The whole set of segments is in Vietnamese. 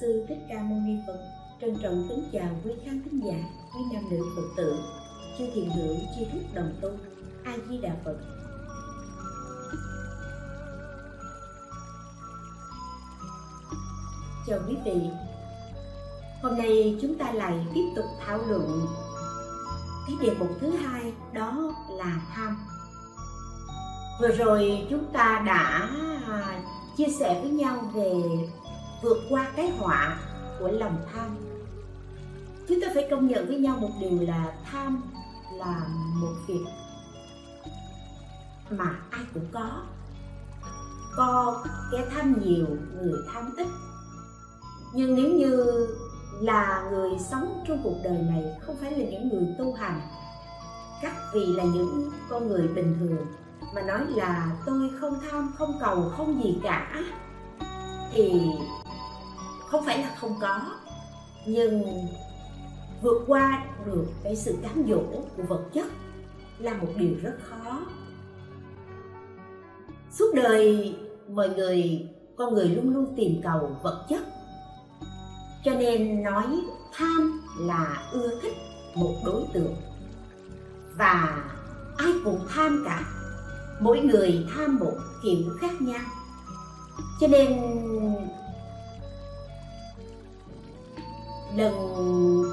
Sư Thích Ca Mâu Ni Phật Trân trọng kính chào quý khán thính giả, quý nam nữ Phật tử. Chư thiện hữu, chư thức đồng tu A-di-đà Phật. Chào quý vị. Hôm nay chúng ta lại tiếp tục thảo luận cái đề mục thứ hai đó là tham. Vừa rồi chúng ta đã à, chia sẻ với nhau về vượt qua cái họa của lòng tham. Chúng ta phải công nhận với nhau một điều là tham là một việc mà ai cũng có. Có kẻ tham nhiều, người tham ít. Nhưng nếu như là người sống trong cuộc đời này không phải là những người tu hành, các vị là những con người bình thường mà nói là tôi không tham, không cầu, không gì cả thì không phải là không có, nhưng vượt qua được cái sự cám dỗ của vật chất là một điều rất khó. Suốt đời, mọi người, con người luôn luôn tìm cầu vật chất. Cho nên nói tham là ưa thích một đối tượng. Và ai cũng tham cả. Mỗi người tham một kiểu khác nhau. Cho nên lần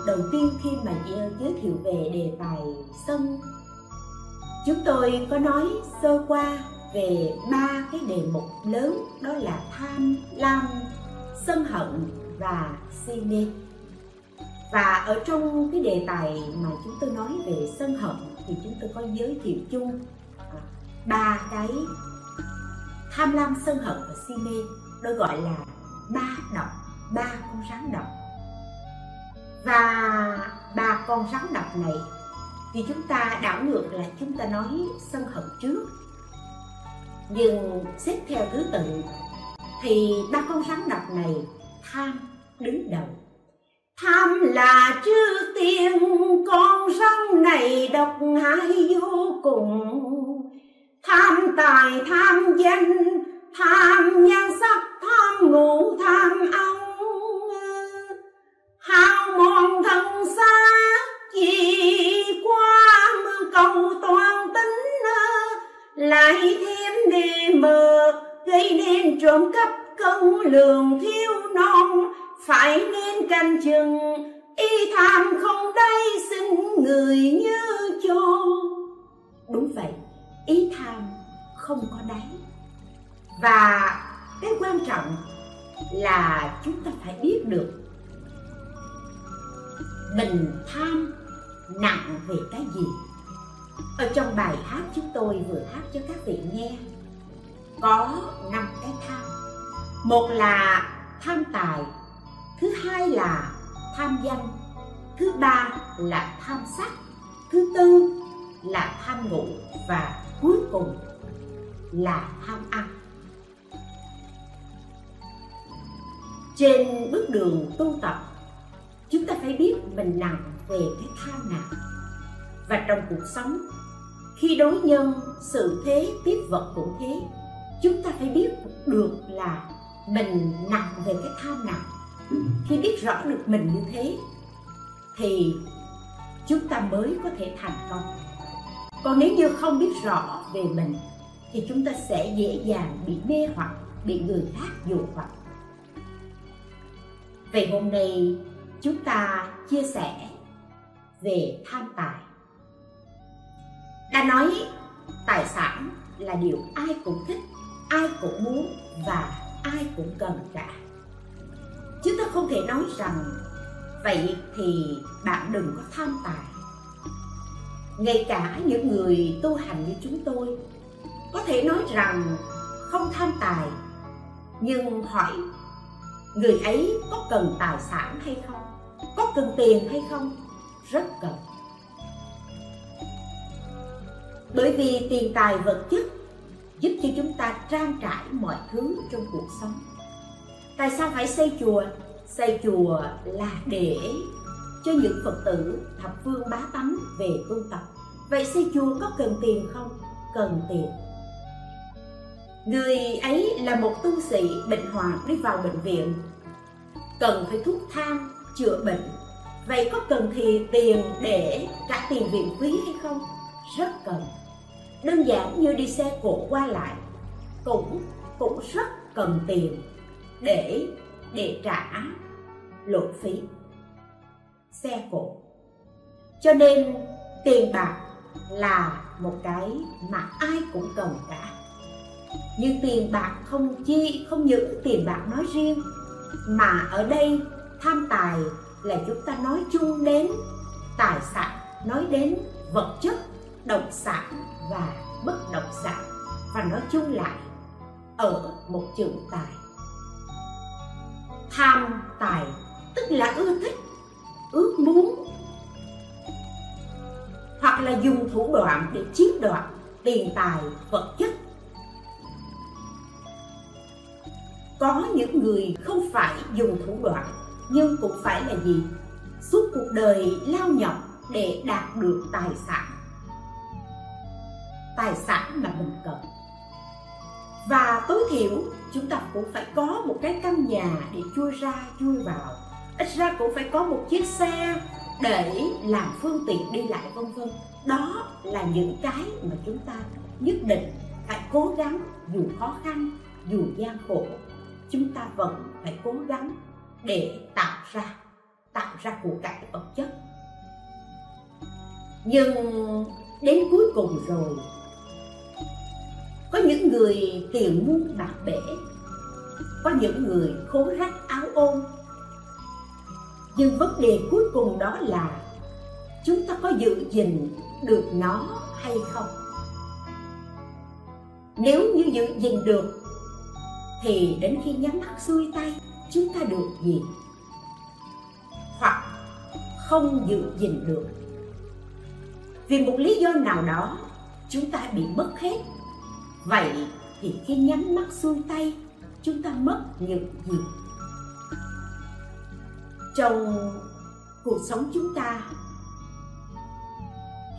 đầu tiên khi mà giới thiệu về đề tài sân chúng tôi có nói sơ qua về ba cái đề mục lớn, đó là tham, lam, sân hận và si mê. Và ở trong cái đề tài mà chúng tôi nói về sân hận thì chúng tôi có giới thiệu chung à, ba cái tham, lam, sân hận và si mê. Tôi gọi là ba độc, ba con rắn độc và ba con rắn độc này, thì chúng ta đảo ngược là chúng ta nói sân hận trước. Nhưng xếp theo thứ tự, thì ba con rắn độc này tham đứng đầu. Tham là chư tiên, con rắn này độc hại vô cùng. Tham tài, tham danh, tham nhan sắc, tham ngủ tham ăn hao mòn thân xa, chỉ qua mưa cầu toàn tính lại thêm đề mờ, gây nên trộm cắp câu lường thiếu non. Phải nên canh chừng, y tham không đây, xin người như cho đúng vậy ý tham không có đáy. Và cái quan trọng là chúng ta phải biết được mình tham nặng về cái gì? Ở trong bài hát chúng tôi vừa hát cho các vị nghe, có năm cái tham. Một là tham tài, thứ hai là tham danh, thứ ba là tham sắc, thứ tư là tham ngủ và cuối cùng là tham ăn. Trên bước đường tu tập chúng ta phải biết mình nằm về cái tham nào. Và trong cuộc sống, khi đối nhân, sự thế, tiếp vật cũng thế, chúng ta phải biết được là mình nặng về cái tham nào. Khi biết rõ được mình như thế, thì chúng ta mới có thể thành công. Còn nếu như không biết rõ về mình, thì chúng ta sẽ dễ dàng bị mê hoặc, bị người khác dụ hoặc. Vậy hôm nay chúng ta chia sẻ về tham tài. Đã nói tài sản là điều ai cũng thích, ai cũng muốn và ai cũng cần cả. Chúng ta không thể nói rằng vậy thì bạn đừng có tham tài. Ngay cả những người tu hành như chúng tôi, có thể nói rằng không tham tài, nhưng hỏi người ấy có cần tài sản hay không? Có cần tiền hay không? Rất cần. Bởi vì tiền tài vật chất giúp cho chúng ta trang trải mọi thứ trong cuộc sống. Tại sao phải xây chùa? Xây chùa là để cho những phật tử thập phương bá tánh về tu tập. Vậy xây chùa có cần tiền không? Cần tiền. Người ấy là một tu sĩ bệnh hoạn đi vào bệnh viện. Cần phải thuốc thang chữa bệnh. Vậy có cần thì tiền để trả tiền viện phí hay không? Rất cần. Đơn giản như đi xe cộ qua lại, cũng cũng rất cần tiền để để trả lộ phí. Xe cộ. Cho nên tiền bạc là một cái mà ai cũng cần cả. Nhưng tiền bạc không chi, không những tiền bạc nói riêng, mà ở đây tham tài là chúng ta nói chung đến, tài sản nói đến, vật chất, động sản và bất động sản. Và nói chung lại, ở một chữ tài. Tham tài tức là ưa thích, ước muốn, hoặc là dùng thủ đoạn để chiếm đoạt tiền tài, vật chất. Có những người không phải dùng thủ đoạn nhưng cũng phải là gì? Suốt cuộc đời lao nhọc để đạt được tài sản. Tài sản mà mình cần. Và tối thiểu, chúng ta cũng phải có một cái căn nhà để chui ra, chui vào. Ít ra cũng phải có một chiếc xe để làm phương tiện đi lại, vân vân. Đó là những cái mà chúng ta nhất định phải cố gắng dù khó khăn, dù gian khổ. Chúng ta vẫn phải cố gắng để tạo ra tạo ra của cải vật chất. Nhưng đến cuối cùng rồi, có những người tiền muôn bạc bể, có những người khố rách áo ôm. Nhưng vấn đề cuối cùng đó là chúng ta có giữ gìn được nó hay không? Nếu như giữ gìn được, thì đến khi nhắm mắt xuôi tay chúng ta được gì hoặc không giữ gìn được. Vì một lý do nào đó, chúng ta bị mất hết. Vậy thì khi nhắm mắt xuôi tay, chúng ta mất những gì? Trong cuộc sống chúng ta,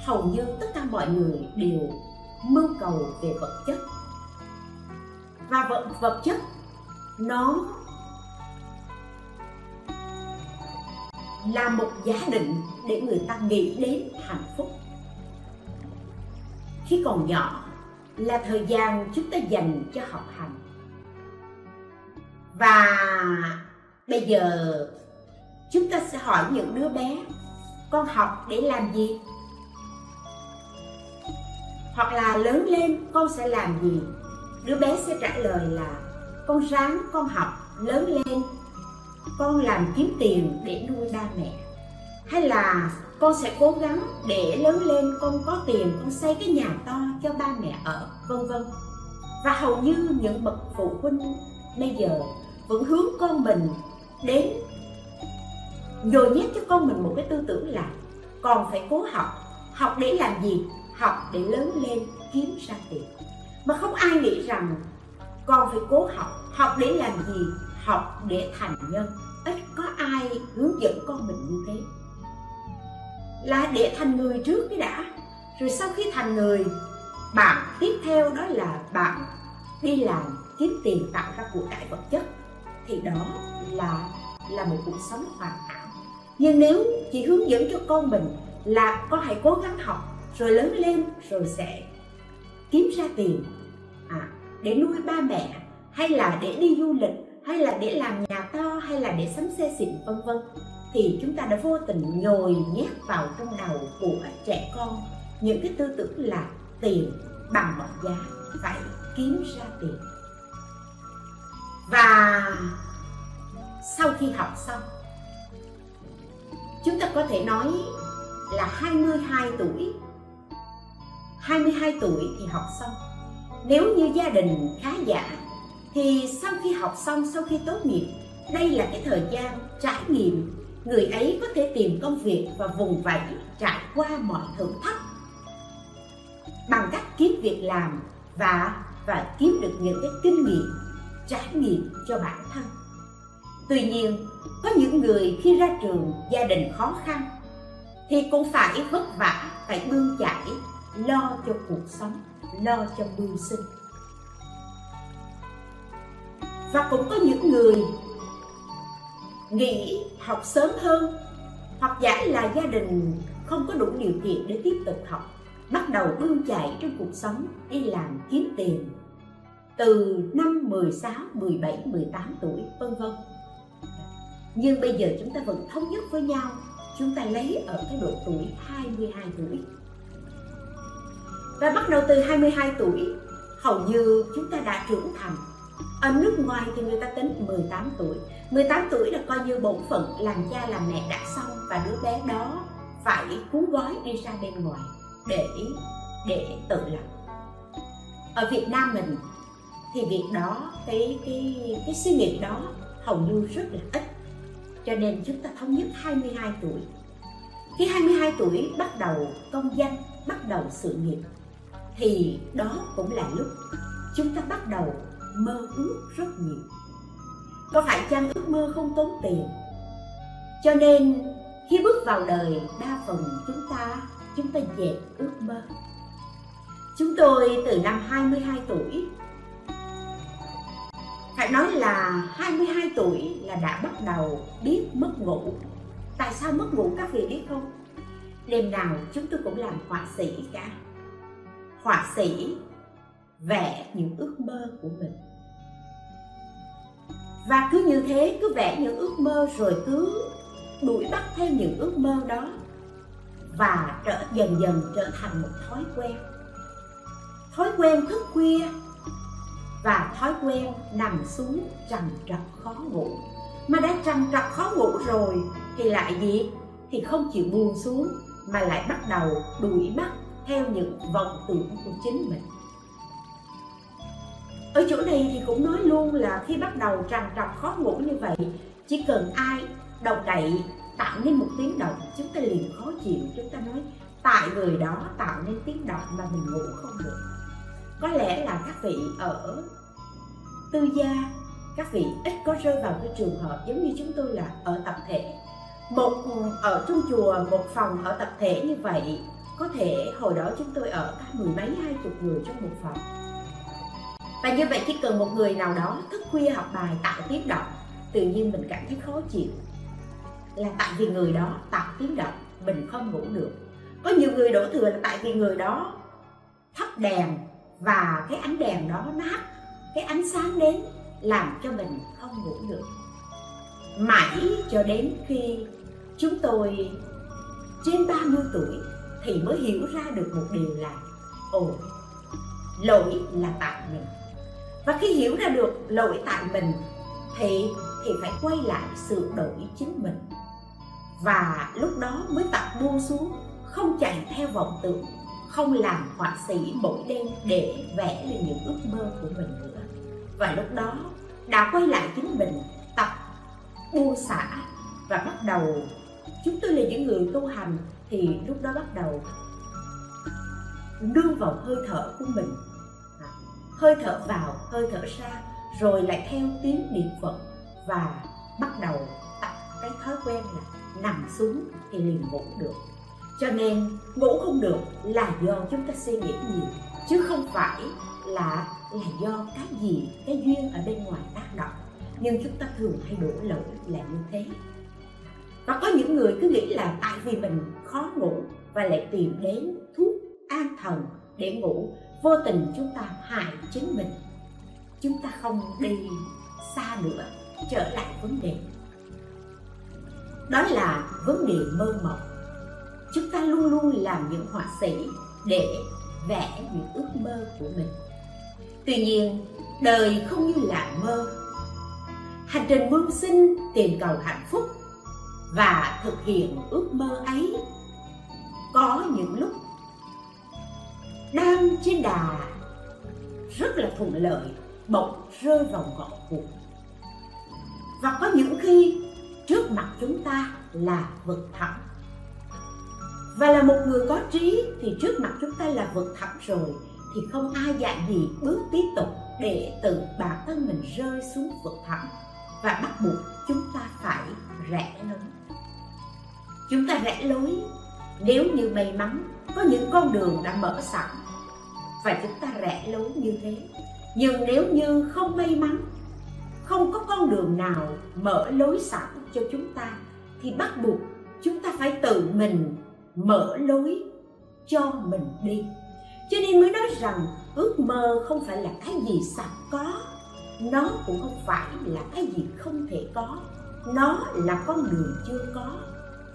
hầu như tất cả mọi người đều mưu cầu về vật chất. Và vật vật chất, nó là một giả định để người ta nghĩ đến hạnh phúc. Khi còn nhỏ là thời gian chúng ta dành cho học hành. Và bây giờ chúng ta sẽ hỏi những đứa bé, con học để làm gì? Hoặc là lớn lên con sẽ làm gì? Đứa bé sẽ trả lời là, con ráng con học lớn lên con làm kiếm tiền để nuôi ba mẹ? Hay là con sẽ cố gắng để lớn lên con có tiền, con xây cái nhà to cho ba mẹ ở, vân vân? Và hầu như những bậc phụ huynh bây giờ vẫn hướng con mình đến nhồi nhét cho con mình một cái tư tưởng là còn phải cố học. Học để làm gì? Học để lớn lên, kiếm ra tiền. Mà không ai nghĩ rằng con phải cố học. Học để làm gì? Học để thành nhân. Ít có ai hướng dẫn con mình như thế. Là để thành người trước cái đã. Rồi sau khi thành người bạn tiếp theo đó là bạn đi làm kiếm tiền tạo ra của cải vật chất. Thì đó là là một cuộc sống hoàn hảo. Nhưng nếu chỉ hướng dẫn cho con mình là con hãy cố gắng học rồi lớn lên rồi sẽ kiếm ra tiền à, để nuôi ba mẹ hay là để đi du lịch hay là để làm nhà to, hay là để sắm xe xịn, vân vân, thì chúng ta đã vô tình nhồi nhét vào trong đầu của trẻ con những cái tư tưởng là tiền bằng mọi giá, phải kiếm ra tiền. Và sau khi học xong, chúng ta có thể nói là 22 tuổi. 22 tuổi thì học xong. Nếu như gia đình khá giả thì sau khi học xong, sau khi tốt nghiệp, đây là cái thời gian trải nghiệm. Người ấy có thể tìm công việc và vùng vẫy trải qua mọi thử thách. Bằng cách kiếm việc làm và và kiếm được những cái kinh nghiệm, trải nghiệm cho bản thân. Tuy nhiên, có những người khi ra trường gia đình khó khăn, thì cũng phải vất vả, phải bươn chải, lo cho cuộc sống, lo cho mưu sinh và cũng có những người nghỉ học sớm hơn hoặc giả là gia đình không có đủ điều kiện để tiếp tục học bắt đầu bươn chạy trong cuộc sống đi làm kiếm tiền từ năm 16, 17, 18 tuổi vân vân. Nhưng bây giờ chúng ta vẫn thống nhất với nhau chúng ta lấy ở cái độ tuổi 22 tuổi. Và bắt đầu từ 22 tuổi hầu như chúng ta đã trưởng thành ở nước ngoài thì người ta tính 18 tuổi. 18 tuổi là coi như bổn phận làm cha làm mẹ đã xong và đứa bé đó phải cuốn gói đi ra bên ngoài để để tự lập. Ở Việt Nam mình thì việc đó, cái cái cái suy nghĩ đó hầu như rất là ít. Cho nên chúng ta thống nhất 22 tuổi. Khi 22 tuổi bắt đầu công danh, bắt đầu sự nghiệp, thì đó cũng là lúc chúng ta bắt đầu mơ ước rất nhiều. Có phải chăng ước mơ không tốn tiền? Cho nên, khi bước vào đời đa phần chúng ta chúng ta dẹp ước mơ. Chúng tôi từ năm 22 tuổi, phải nói là 22 tuổi là đã bắt đầu biết mất ngủ. Tại sao mất ngủ các vị biết không? Đêm nào chúng tôi cũng làm họa sĩ cả. Họa sĩ vẽ những ước mơ của mình. Và cứ như thế, cứ vẽ những ước mơ rồi cứ đuổi bắt theo những ước mơ đó và trở dần dần trở thành một thói quen. Thói quen thức khuya và thói quen nằm xuống trầm trọc khó ngủ. Mà đã trầm trọc khó ngủ rồi thì lại gì? Thì không chịu buông xuống mà lại bắt đầu đuổi bắt theo những vọng tưởng của chính mình ở chỗ này thì cũng nói luôn là khi bắt đầu trằn trọc khó ngủ như vậy, chỉ cần ai động đậy, tạo nên một tiếng động, chúng ta liền khó chịu. Chúng ta nói, tại người đó tạo nên tiếng động mà mình ngủ không được. Có lẽ là các vị ở tư gia, các vị ít có rơi vào cái trường hợp giống như chúng tôi là ở tập thể. Một, ở trong chùa, một phòng ở tập thể như vậy, có thể hồi đó chúng tôi ở cả mười mấy, hai chục người trong một phòng và như vậy chỉ cần một người nào đó thức khuya học bài, tạo tiếng động, tự nhiên mình cảm thấy khó chịu. Là tại vì người đó tạo tiếng động, mình không ngủ được. Có nhiều người đổ thừa là tại vì người đó thắp đèn và cái ánh đèn đó nó hắt cái ánh sáng đến làm cho mình không ngủ được. Mãi cho đến khi chúng tôi trên 30 tuổi thì mới hiểu ra được một điều là, ồ, lỗi là tại mình và khi hiểu ra được lỗi tại mình, thì thì phải quay lại sửa đổi chính mình. Và lúc đó mới tập buông xuống, không chạy theo vọng tưởng, không làm họa sĩ mỗi đêm để vẽ lên những ước mơ của mình nữa. Và lúc đó, đã quay lại chính mình, tập buông xả và bắt đầu. Chúng tôi là những người tu hành, thì lúc đó bắt đầu đưa vào hơi thở của mình hơi thở vào, hơi thở ra, rồi lại theo tiếng niệm phật và bắt đầu tập cái thói quen là nằm xuống thì liền ngủ được. Cho nên ngủ không được là do chúng ta suy nghĩ nhiều, chứ không phải là là do cái gì, cái duyên ở bên ngoài tác động. Nhưng chúng ta thường hay đổ lỗi là như thế. Và có những người cứ nghĩ là tại vì mình khó ngủ và lại tìm đến thuốc an thần để ngủ vô tình chúng ta hại chính mình. Chúng ta không đi xa nữa, trở lại vấn đề. Đó là vấn đề mơ mộng. Chúng ta luôn luôn làm những họa sĩ để vẽ những ước mơ của mình. Tuy nhiên, đời không như là mơ. Hành trình mưu sinh, tìm cầu hạnh phúc và thực hiện ước mơ ấy có những lúc đang trên đà. Rất là thuận lợi bỗng rơi vào ngõ cụt. Và có những khi trước mặt chúng ta là vực thẳm. Và là một người có trí thì trước mặt chúng ta là vực thẳm rồi, thì không ai dạy gì bước tiếp tục để tự bản thân mình rơi xuống vực thẳm và bắt buộc chúng ta phải rẽ lối. Chúng ta rẽ lối. Nếu như may mắn, có những con đường đã mở sẵn và chúng ta rẽ lối như thế. Nhưng nếu như không may mắn, không có con đường nào mở lối sẵn cho chúng ta, thì bắt buộc chúng ta phải tự mình mở lối cho mình đi. Cho nên mới nói rằng, ước mơ không phải là cái gì sẵn có, nó cũng không phải là cái gì không thể có. Nó là con đường chưa có.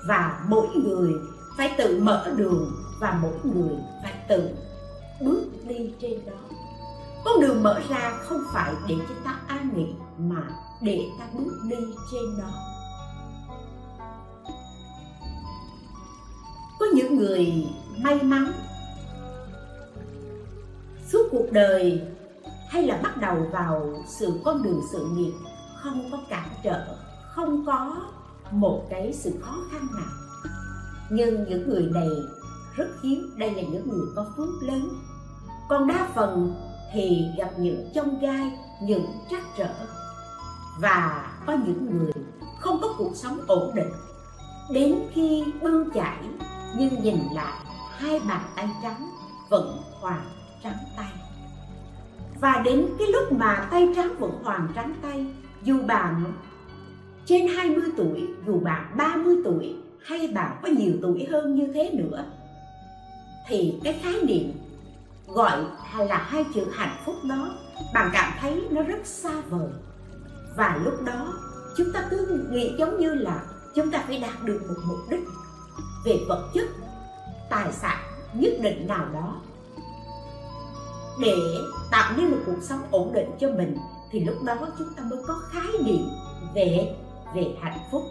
Và mỗi người phải tự mở đường và mỗi người phải tự bước đi trên đó. Con đường mở ra không phải để cho ta an nghỉ, mà để ta bước đi trên đó. Có những người may mắn suốt cuộc đời hay là bắt đầu vào sự con đường sự nghiệp không có cản trở, không có một cái sự khó khăn nào. Nhưng những người này rất hiếm. Đây là những người có phước lớn. Còn đa phần thì gặp những chông gai, những trắc trở. Và có những người không có cuộc sống ổn định. Đến khi bươn chải, nhưng nhìn lại, hai bàn tay trắng vẫn hoàn trắng tay. Và đến cái lúc mà tay trắng vẫn hoàn trắng tay, dù bạn trên 20 tuổi, dù bạn 30 tuổi, hay bạn có nhiều tuổi hơn như thế nữa thì cái khái niệm gọi là hai chữ hạnh phúc đó, bạn cảm thấy nó rất xa vời. Và lúc đó, chúng ta cứ nghĩ giống như là chúng ta phải đạt được một mục đích về vật chất, tài sản nhất định nào đó. Để tạo nên một cuộc sống ổn định cho mình, thì lúc đó chúng ta mới có khái niệm về về hạnh phúc.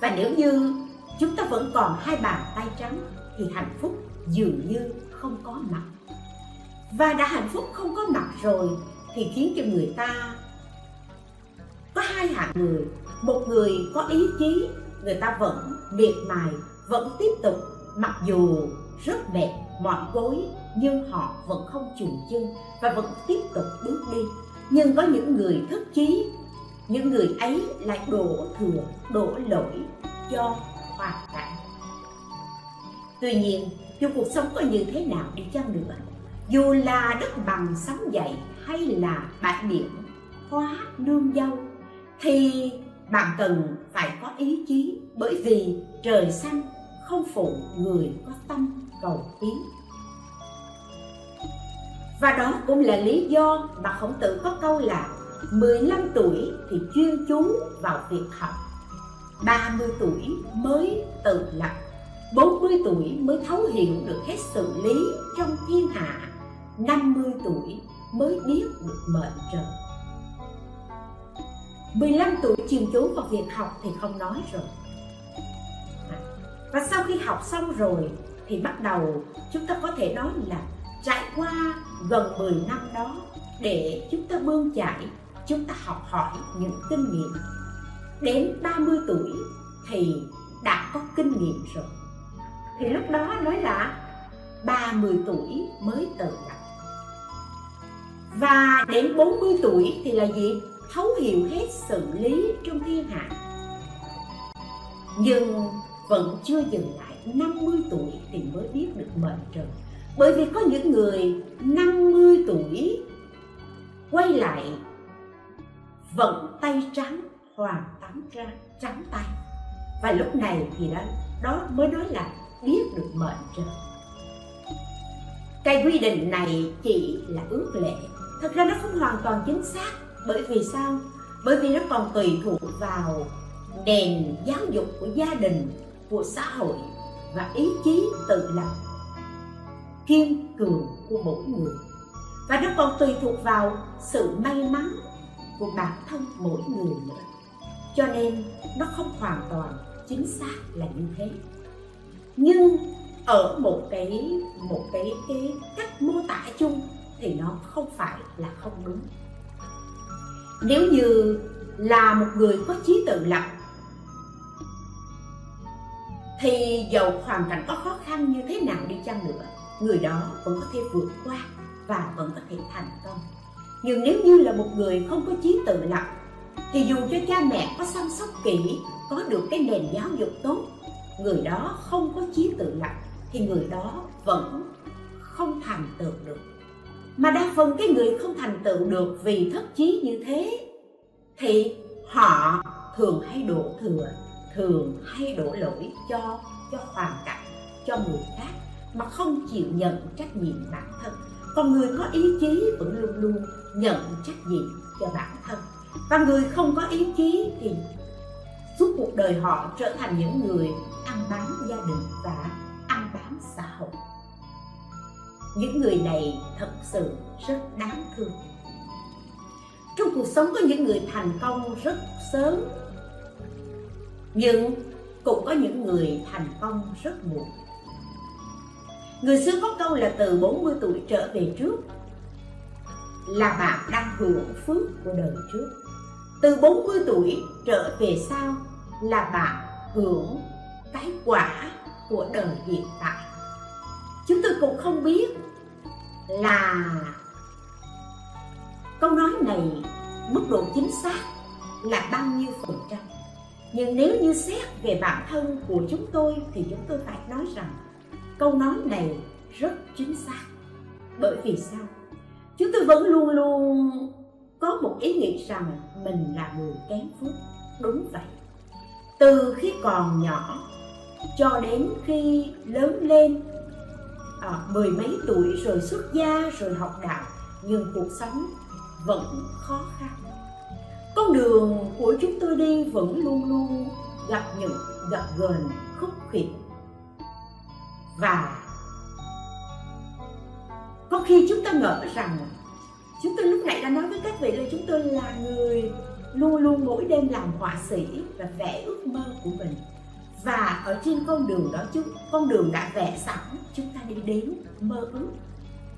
Và nếu như chúng ta vẫn còn hai bàn tay trắng thì hạnh phúc dường như không có mặt. Và đã hạnh phúc không có mặt rồi thì khiến cho người ta có hai hạng người. Một người có ý chí, người ta vẫn miệt mài, vẫn tiếp tục, mặc dù rất mệt, mỏi gối nhưng họ vẫn không chùn chân và vẫn tiếp tục bước đi. Nhưng có những người thất chí, những người ấy lại đổ thừa, đổ lỗi cho hoàn cảnh tuy nhiên, dù cuộc sống có như thế nào đi chăng nữa, dù là đất bằng sóng dậy hay là bãi biển hóa nương dâu thì bạn cần phải có ý chí bởi vì trời xanh không phụ người có tâm cầu tiến. Và đó cũng là lý do mà khổng tử có câu là 15 tuổi thì chuyên chú vào việc học 30 tuổi mới tự lập. 40 tuổi mới thấu hiểu được hết sự lý trong thiên hạ. 50 tuổi mới biết được mệnh trời. 15 tuổi chuyên chú vào việc học thì không nói rồi. Và sau khi học xong rồi thì bắt đầu chúng ta có thể nói là trải qua gần 10 năm đó để chúng ta bươn chải, chúng ta học hỏi những kinh nghiệm. Đến 30 tuổi thì đã có kinh nghiệm rồi thì lúc đó nói là 30 tuổi mới tự lập. Và đến 40 tuổi thì là gì? Thấu hiểu hết sự lý trong thiên hạ. Nhưng vẫn chưa dừng lại. 50 tuổi thì mới biết được mệnh trời Bởi vì có những người 50 tuổi quay lại vận tay trắng, hoàn tắm ra, trắng tay. Và lúc này thì đó đó mới nói là biết được mệnh trời cái quy định này chỉ là ước lệ. Thật ra nó không hoàn toàn chính xác. Bởi vì sao? Bởi vì nó còn tùy thuộc vào nền giáo dục của gia đình, của xã hội và ý chí tự lập, kiên cường của mỗi người. Và nó còn tùy thuộc vào sự may mắn của bản thân mỗi người nữa. Cho nên nó không hoàn toàn chính xác là như thế nhưng ở một cái một cái cái cách mô tả chung thì nó không phải là không đúng. Nếu như là một người có trí tự lập, thì dầu hoàn cảnh có khó khăn như thế nào đi chăng nữa, người đó vẫn có thể vượt qua và vẫn có thể thành công. Nhưng nếu như là một người không có trí tự lập, thì dù cho cha mẹ có chăm sóc kỹ, có được cái nền giáo dục tốt người đó không có chí tự lập thì người đó vẫn không thành tựu được. Mà đa phần cái người không thành tựu được vì thất chí như thế, thì họ thường hay đổ thừa, thường hay đổ lỗi cho cho hoàn cảnh, cho người khác mà không chịu nhận trách nhiệm bản thân. Còn người có ý chí vẫn luôn luôn nhận trách nhiệm cho bản thân. Và người không có ý chí thì suốt cuộc đời họ trở thành những người ăn bám gia đình và ăn bám xã hội. Những người này thật sự rất đáng thương. Trong cuộc sống có những người thành công rất sớm, nhưng cũng có những người thành công rất muộn. Người xưa có câu là từ 40 tuổi trở về trước là bạn đang hưởng phước của đời trước từ 40 tuổi trở về sau là bạn hưởng cái quả của đời hiện tại. Chúng tôi cũng không biết là câu nói này mức độ chính xác là bao nhiêu phần trăm. Nhưng nếu như xét về bản thân của chúng tôi thì chúng tôi phải nói rằng câu nói này rất chính xác. Bởi vì sao? Chúng tôi vẫn luôn luôn có một ý nghĩ rằng mình là người kém phước đúng vậy. Từ khi còn nhỏ cho đến khi lớn lên à, mười mấy tuổi rồi xuất gia rồi học đạo nhưng cuộc sống vẫn khó khăn. Con đường của chúng tôi đi vẫn luôn luôn gặp những gặp gờn khúc khỉu và có khi chúng ta ngỡ rằng chúng tôi lúc nãy đã nói với các vị là chúng tôi là người luôn luôn mỗi đêm làm họa sĩ và vẽ ước mơ của mình. Và ở trên con đường đó chúng, con đường đã vẽ sẵn, chúng ta đi đến mơ ước.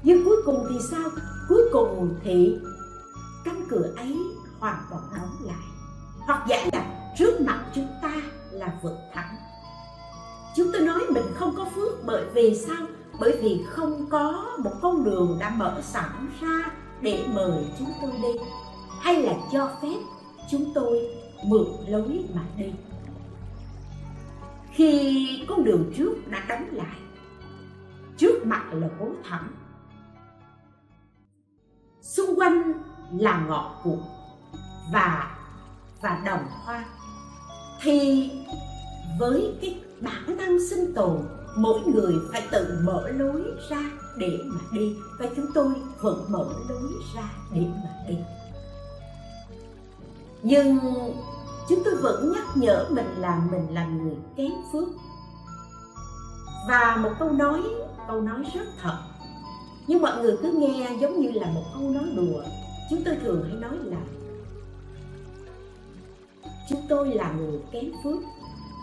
Nhưng cuối cùng thì sao? Cuối cùng thì cánh cửa ấy hoàn toàn đóng lại. Hoặc giả là trước mặt chúng ta là vực thẳm. Chúng tôi nói mình không có phước bởi vì sao? Bởi vì không có một con đường đã mở sẵn ra để mời chúng tôi đi, hay là cho phép chúng tôi mượn lối mà đi. Khi con đường trước đã đóng lại, trước mặt là hố thẳm. Xung quanh là ngọn cụt và và đồng hoa. Thì với cái bản năng sinh tồn, mỗi người phải tự mở lối ra để mà đi. Và chúng tôi vẫn mở lối ra để mà đi. Nhưng chúng tôi vẫn nhắc nhở mình là mình là người kém phước. Và một câu nói câu nói rất thật. Nhưng mọi người cứ nghe giống như là một câu nói đùa. Chúng tôi thường hay nói là, chúng tôi là người kém phước.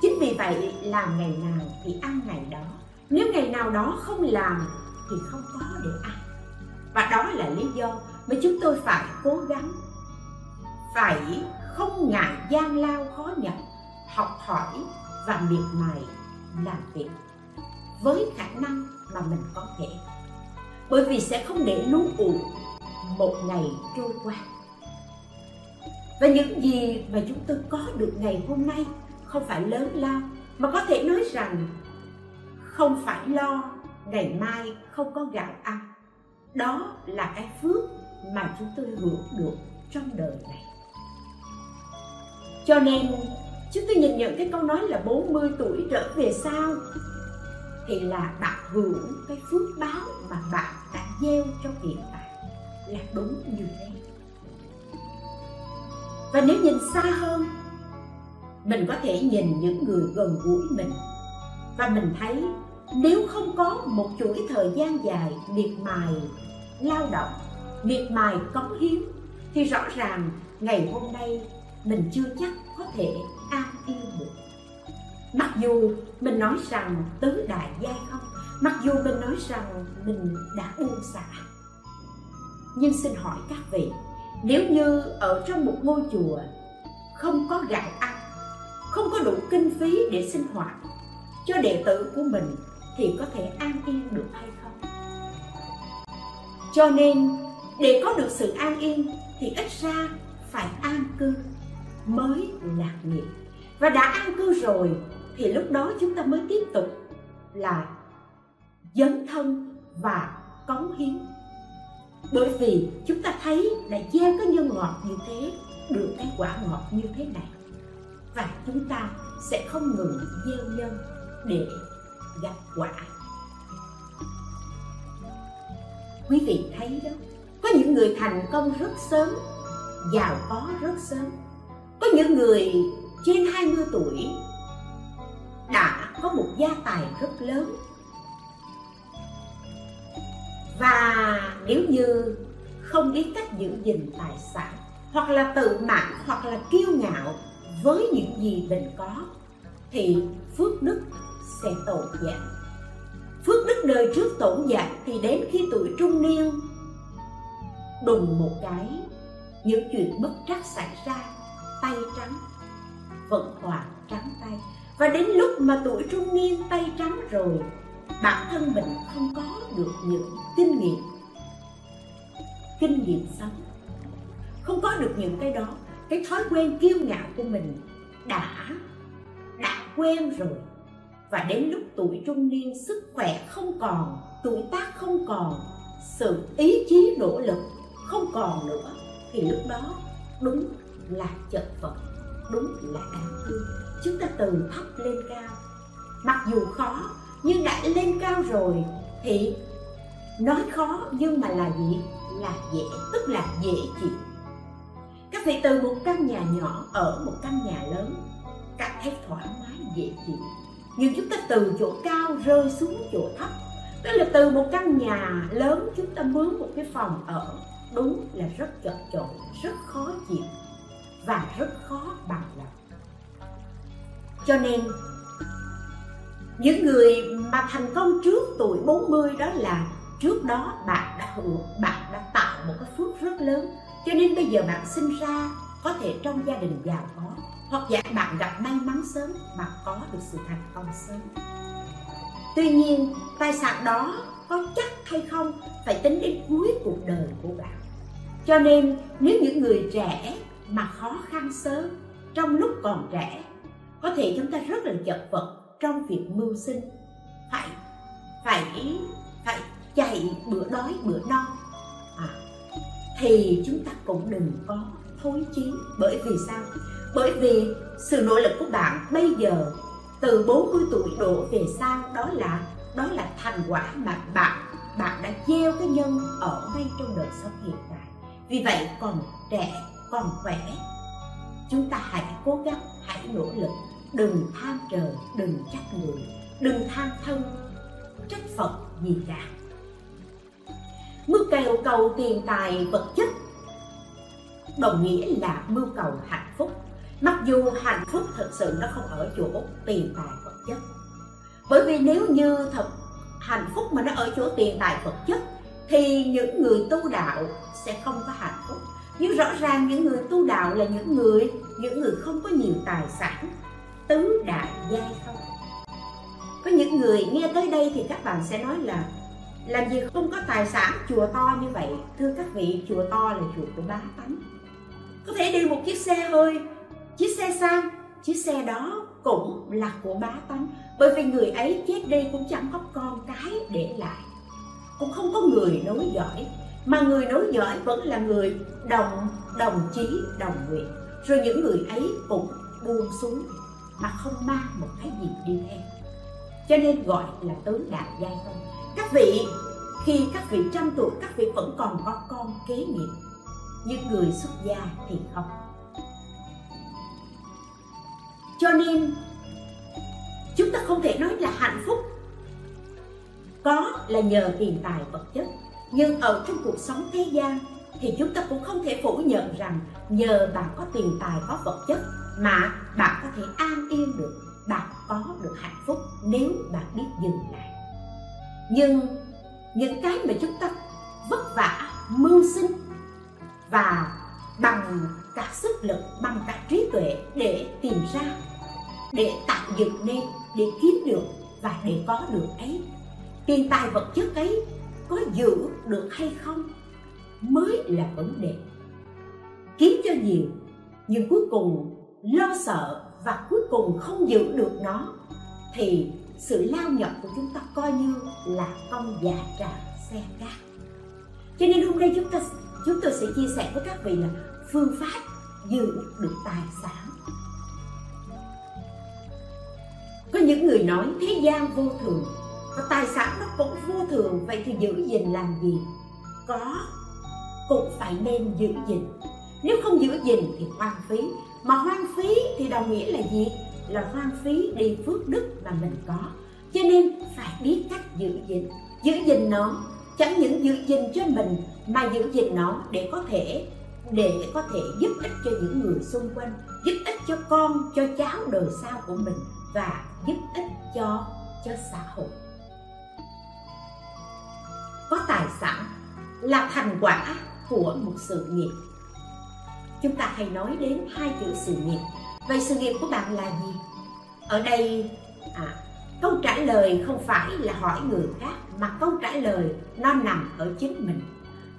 Chính vì vậy làm ngày nào thì ăn ngày đó. Nếu ngày nào đó không làm thì không có để ăn. Và đó là lý do mà chúng tôi phải cố gắng, phải không ngại gian lao khó nhọc, học hỏi và miệt mài làm việc với khả năng mà mình có thể. Bởi vì sẽ không để lú ụ một ngày trôi qua. Và những gì mà chúng tôi có được ngày hôm nay không phải lớn lao, mà có thể nói rằng không phải lo ngày mai không có gạo ăn. Đó là cái phước mà chúng tôi hưởng được trong đời này. Cho nên, chúng tôi nhìn nhận cái câu nói là 40 tuổi trở về sau, thì là bạn hưởng cái phước báo mà bạn đã gieo trong hiện tại là đúng như thế. Và nếu nhìn xa hơn, mình có thể nhìn những người gần gũi mình và mình thấy nếu không có một chuỗi thời gian dài, miệt mài, lao động, miệt mài cống hiến, thì rõ ràng ngày hôm nay mình chưa chắc có thể an yên được. Mặc dù mình nói rằng tứ đại giai không, mặc dù mình nói rằng mình đã buông xả. Nhưng xin hỏi các vị, nếu như ở trong một ngôi chùa không có gạo ăn, không có đủ kinh phí để sinh hoạt, cho đệ tử của mình thì có thể an yên được hay không? Cho nên, để có được sự an yên thì ít ra phải an cư mới lạc nghiệp. Và đã an cư rồi thì lúc đó chúng ta mới tiếp tục là dấn thân và cống hiến. Bởi vì chúng ta thấy là gieo cái nhân ngọt như thế, được cái quả ngọt như thế này, và chúng ta sẽ không ngừng gieo nhân để gặp quả. Quý vị thấy đó, có những người thành công rất sớm, giàu có rất sớm. Có những người trên 20 tuổi đã có một gia tài rất lớn. Và nếu như không biết cách giữ gìn tài sản, hoặc là tự mãn, hoặc là kiêu ngạo với những gì mình có, thì phước đức sẽ tổn giảm phước đức đời trước tổn giảm thì đến khi tuổi trung niên. Đùng một cái, những chuyện bất trắc xảy ra, tay trắng, vận hoàng trắng tay. Và đến lúc mà tuổi trung niên tay trắng rồi, bản thân mình không có được những kinh nghiệm. Kinh nghiệm sống. Không có được những cái đó. Cái thói quen kiêu ngạo của mình đã đã quen rồi và đến lúc tuổi trung niên, sức khỏe không còn, tuổi tác không còn, sự ý chí nỗ lực không còn nữa, thì lúc đó đúng là chật vật đúng là đáng thương chúng ta từ thấp lên cao. Mặc dù khó, nhưng đã lên cao rồi thì nói khó nhưng mà là gì? Là dễ, tức là dễ chịu. Các vị từ một căn nhà nhỏ ở một căn nhà lớn cảm thấy thoải mái, dễ chịu nhưng chúng ta từ chỗ cao rơi xuống chỗ thấp. Tức là từ một căn nhà lớn chúng ta mướn một cái phòng ở, đúng là rất chật chội, rất khó chịu và rất khó bằng lòng. Cho nên, những người mà thành công trước tuổi 40 đó là trước đó bạn đã hưởng bạn đã tạo một cái phước rất lớn. Cho nên bây giờ bạn sinh ra có thể trong gia đình giàu có hoặc giả bạn gặp may mắn sớm mà có được sự thành công sớm. Tuy nhiên tài sản đó có chắc hay không phải tính đến cuối cuộc đời của bạn. Cho nên nếu những người trẻ mà khó khăn sớm trong lúc còn trẻ có thể chúng ta rất là chật vật trong việc mưu sinh. Phải phải phải chạy bữa đói bữa no. À, thì chúng ta cũng đừng có thối chí. Bởi vì sao? Bởi vì sự nỗ lực của bạn bây giờ từ 40 tuổi đổ về sau đó là đó là thành quả mà bạn bạn đã gieo cái nhân ở ngay trong đời sống hiện tại. Vì vậy còn trẻ, còn khỏe, chúng ta hãy cố gắng, hãy nỗ lực. Đừng tham trời đừng trách người, đừng than thân, trách phật gì cả. Mưu cầu cầu tiền tài vật chất đồng nghĩa là mưu cầu hạnh phúc mặc dù hạnh phúc thật sự nó không ở chỗ tiền tài vật chất. Bởi vì nếu như thật hạnh phúc mà nó ở chỗ tiền tài vật chất, thì những người tu đạo sẽ không có hạnh phúc. Nhưng rõ ràng những người tu đạo là những người những người không có nhiều tài sản, tứ đại giai không có những người nghe tới đây thì các bạn sẽ nói là, làm gì không có tài sản, chùa to như vậy? Thưa các vị, chùa to là chùa của bá tánh. Có thể đi một chiếc xe hơi chiếc xe sang chiếc xe đó cũng là của bá tánh. Bởi vì người ấy chết đi cũng chẳng có con cái để lại. Cũng không có người nối dõi, mà người nối dõi vẫn là người đồng đồng chí, đồng nguyện. Rồi những người ấy cũng buông xuống mà không mang một cái gì đi theo. Cho nên gọi là tứ đại giai tông. Các vị, khi các vị trăm tuổi, các vị vẫn còn có con kế nghiệp. Nhưng người xuất gia thì không cho nên, chúng ta không thể nói là hạnh phúc. Có là nhờ tiền tài vật chất, nhưng ở trong cuộc sống thế gian thì chúng ta cũng không thể phủ nhận rằng nhờ bạn có tiền tài, có vật chất mà bạn có thể an yên được, bạn có được hạnh phúc nếu bạn biết dừng lại. Nhưng những cái mà chúng ta vất vả, mưu sinh và bằng cả sức lực, bằng cả trí tuệ để tìm ra để tạo dựng nên, để kiếm được và để có được ấy. Tiền tài vật chất ấy có giữ được hay không mới là vấn đề. Kiếm cho nhiều, nhưng cuối cùng lo sợ và cuối cùng không giữ được nó, thì sự lao nhọc của chúng ta coi như là công già trà xe cát. Cho nên hôm nay chúng ta, chúng tôi sẽ chia sẻ với các vị là phương pháp giữ được tài sản. Có những người nói thế gian vô thường và tài sản nó cũng vô thường, vậy thì giữ gìn làm gì? Có, cũng phải nên giữ gìn. Nếu không giữ gìn thì hoang phí, mà hoang phí thì đồng nghĩa là gì? Là hoang phí đi phước đức mà mình có. Cho nên phải biết cách giữ gìn. Giữ gìn nó, chẳng những giữ gìn cho mình, mà giữ gìn nó để có thể, để có thể giúp ích cho những người xung quanh, giúp ích cho con, cho cháu đời sau của mình và giúp ích cho cho xã hội. Có tài sản là thành quả của một sự nghiệp. Chúng ta hay nói đến hai chữ sự nghiệp. Vậy sự nghiệp của bạn là gì? Ở đây à, câu trả lời không phải là hỏi người khác mà câu trả lời nó nằm ở chính mình.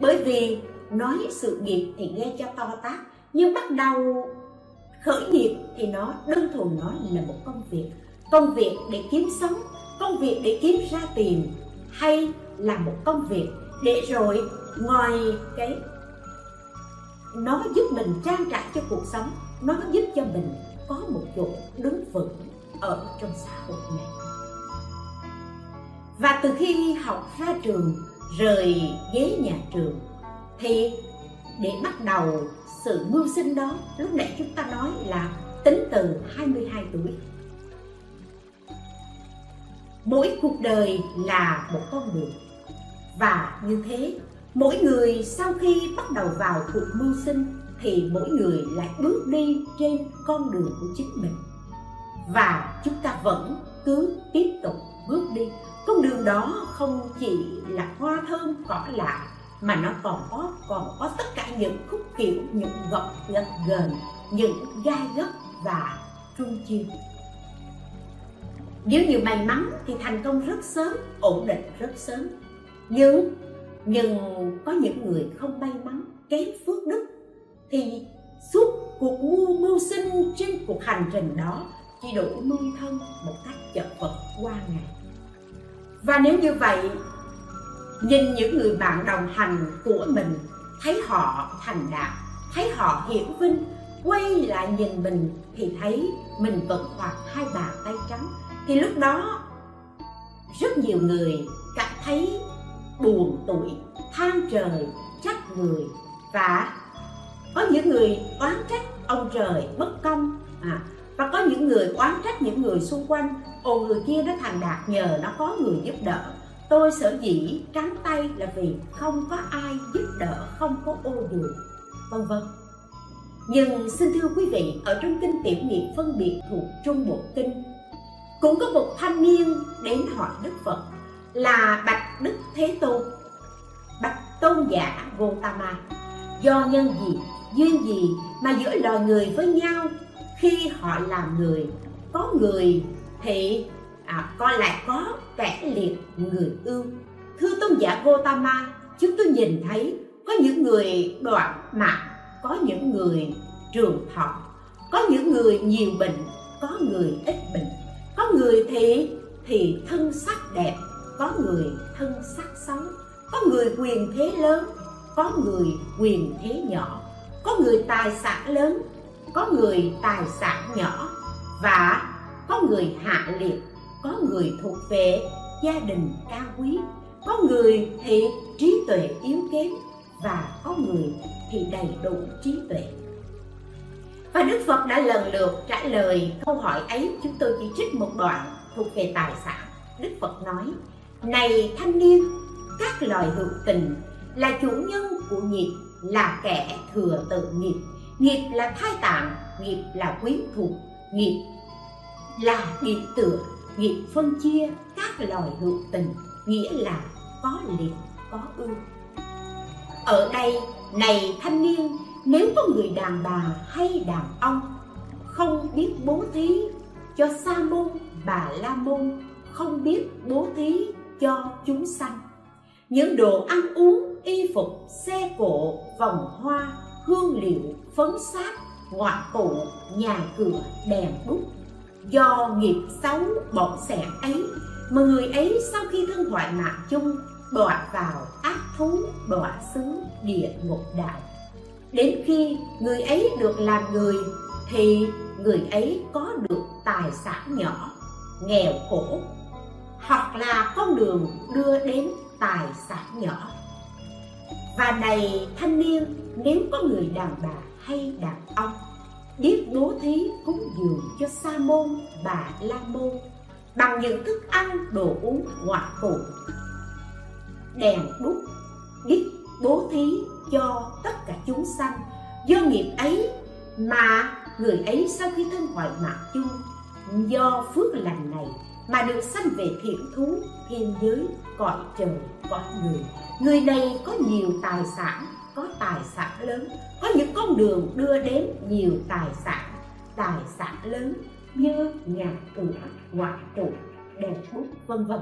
Bởi vì nói sự nghiệp thì nghe cho to tát nhưng bắt đầu khởi nghiệp thì nó đơn thuần nó là một công việc. Công việc để kiếm sống, công việc để kiếm ra tiền hay là một công việc để rồi ngoài cái nó giúp mình trang trải cho cuộc sống, nó giúp cho mình có một chỗ đứng vững ở trong xã hội này. Và từ khi học ra trường, rời ghế nhà trường, thì để bắt đầu sự mưu sinh đó, lúc nãy chúng ta nói là tính từ 22 tuổi. Mỗi cuộc đời là một con đường và như thế, mỗi người sau khi bắt đầu vào cuộc mưu sinh thì mỗi người lại bước đi trên con đường của chính mình. Và chúng ta vẫn cứ tiếp tục bước đi. Con đường đó không chỉ là hoa thơm, cỏ lạ mà nó còn có còn có tất cả những khúc kiểu, những gọc gập ghềnh những gai góc và trung chiêu. Nếu như may mắn thì thành công rất sớm, ổn định rất sớm. Nhưng nhưng có những người không may mắn, kém phước đức, thì suốt cuộc mưu mưu sinh trên cuộc hành trình đó chỉ đủ nuôi thân một cách chật vật qua ngày. Và nếu như vậy nhìn những người bạn đồng hành của mình thấy họ thành đạt thấy họ hiểu vinh quay lại nhìn mình thì thấy mình vẫn hoặc hai bàn tay trắng. Thì lúc đó rất nhiều người cảm thấy buồn tuổi than trời trách người. Và có những người oán trách ông trời bất công. À, và có những người oán trách những người xung quanh ồ người kia nó thành đạt nhờ nó có người giúp đỡ tôi sở dĩ trắng tay là vì không có ai giúp đỡ không có ô được, vân vân. Nhưng xin thưa quý vị ở trong kinh tiểu nghiệp phân biệt thuộc trung bộ kinh cũng có một thanh niên đến hỏi đức phật là bạch đức thế tôn bạch tôn giả gotama do nhân gì duyên gì mà giữa loài người với nhau khi họ làm người có người thì à, coi lại có kẻ liệt người ưu thưa tôn giả Gotama chúng tôi nhìn thấy có những người đoạn mạng có những người trường thọ có những người nhiều bệnh có người ít bệnh. Có người thì thì thân sắc đẹp có người thân sắc xấu. Có người quyền thế lớn có người quyền thế nhỏ. Có người tài sản lớn có người tài sản nhỏ. Và có người hạ liệt có người thuộc về gia đình cao quý có người thì trí tuệ yếu kém và có người thì đầy đủ trí tuệ. Và Đức Phật đã lần lượt trả lời câu hỏi ấy. Chúng tôi chỉ trích một đoạn thuộc về tài sản. Đức Phật nói Này thanh niên, các loài hữu tình là chủ nhân của nghiệp là kẻ thừa tự nghiệp. Nghiệp là thai tạng, nghiệp là quyến thuộc, nghiệp là điểm tựa nghiệp phân chia các loài hữu tình, nghĩa là có liệt, có ưu. Ở đây, này thanh niên, nếu có người đàn bà hay đàn ông không biết bố thí cho sa môn, bà la môn, không biết bố thí cho chúng sanh. Những đồ ăn uống, y phục, xe cộ, vòng hoa, hương liệu, phấn sáp ngoại cụ nhà cửa, đèn đúc do nghiệp xấu bỏng xẻ ấy mà người ấy sau khi thân hoại mạng chung đọa vào ác thú đọa xứ địa ngục đạo đến khi người ấy được làm người, thì người ấy có được tài sản nhỏ, nghèo khổ, hoặc là con đường đưa đến tài sản nhỏ. Và này, thanh niên, nếu có người đàn bà hay đàn ông biết bố thí cúng dường cho sa môn, bà la môn, bằng những thức ăn, đồ uống ngoại phụ. Đèn đúc biết bố thí cho tất cả chúng sanh. Do nghiệp ấy mà người ấy sau khi thân hoại mạng chung, do phước lành này mà được sanh về thiện thú, thiên giới, cõi trời, cõi người. Người này có nhiều tài sản có tài sản lớn, có những con đường đưa đến nhiều tài sản. Tài sản lớn như nhà cửa ngoại trụ đèn bút, vân vân.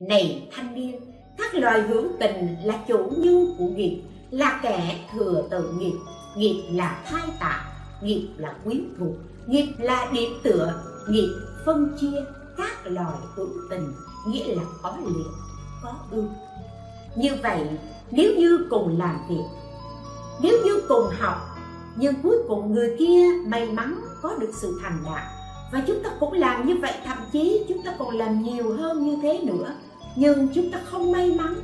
Này thanh niên, các loài hữu tình là chủ nhân của nghiệp, là kẻ thừa tự nghiệp. Nghiệp là thai tạng, nghiệp là quyến thuộc, nghiệp là điểm tựa, nghiệp phân chia các loài hữu tình, nghĩa là có liệt có ưu. Như vậy nếu như cùng làm việc, nếu như cùng học, nhưng cuối cùng người kia may mắn có được sự thành đạt. Và chúng ta cũng làm như vậy, thậm chí chúng ta còn làm nhiều hơn như thế nữa. Nhưng chúng ta không may mắn,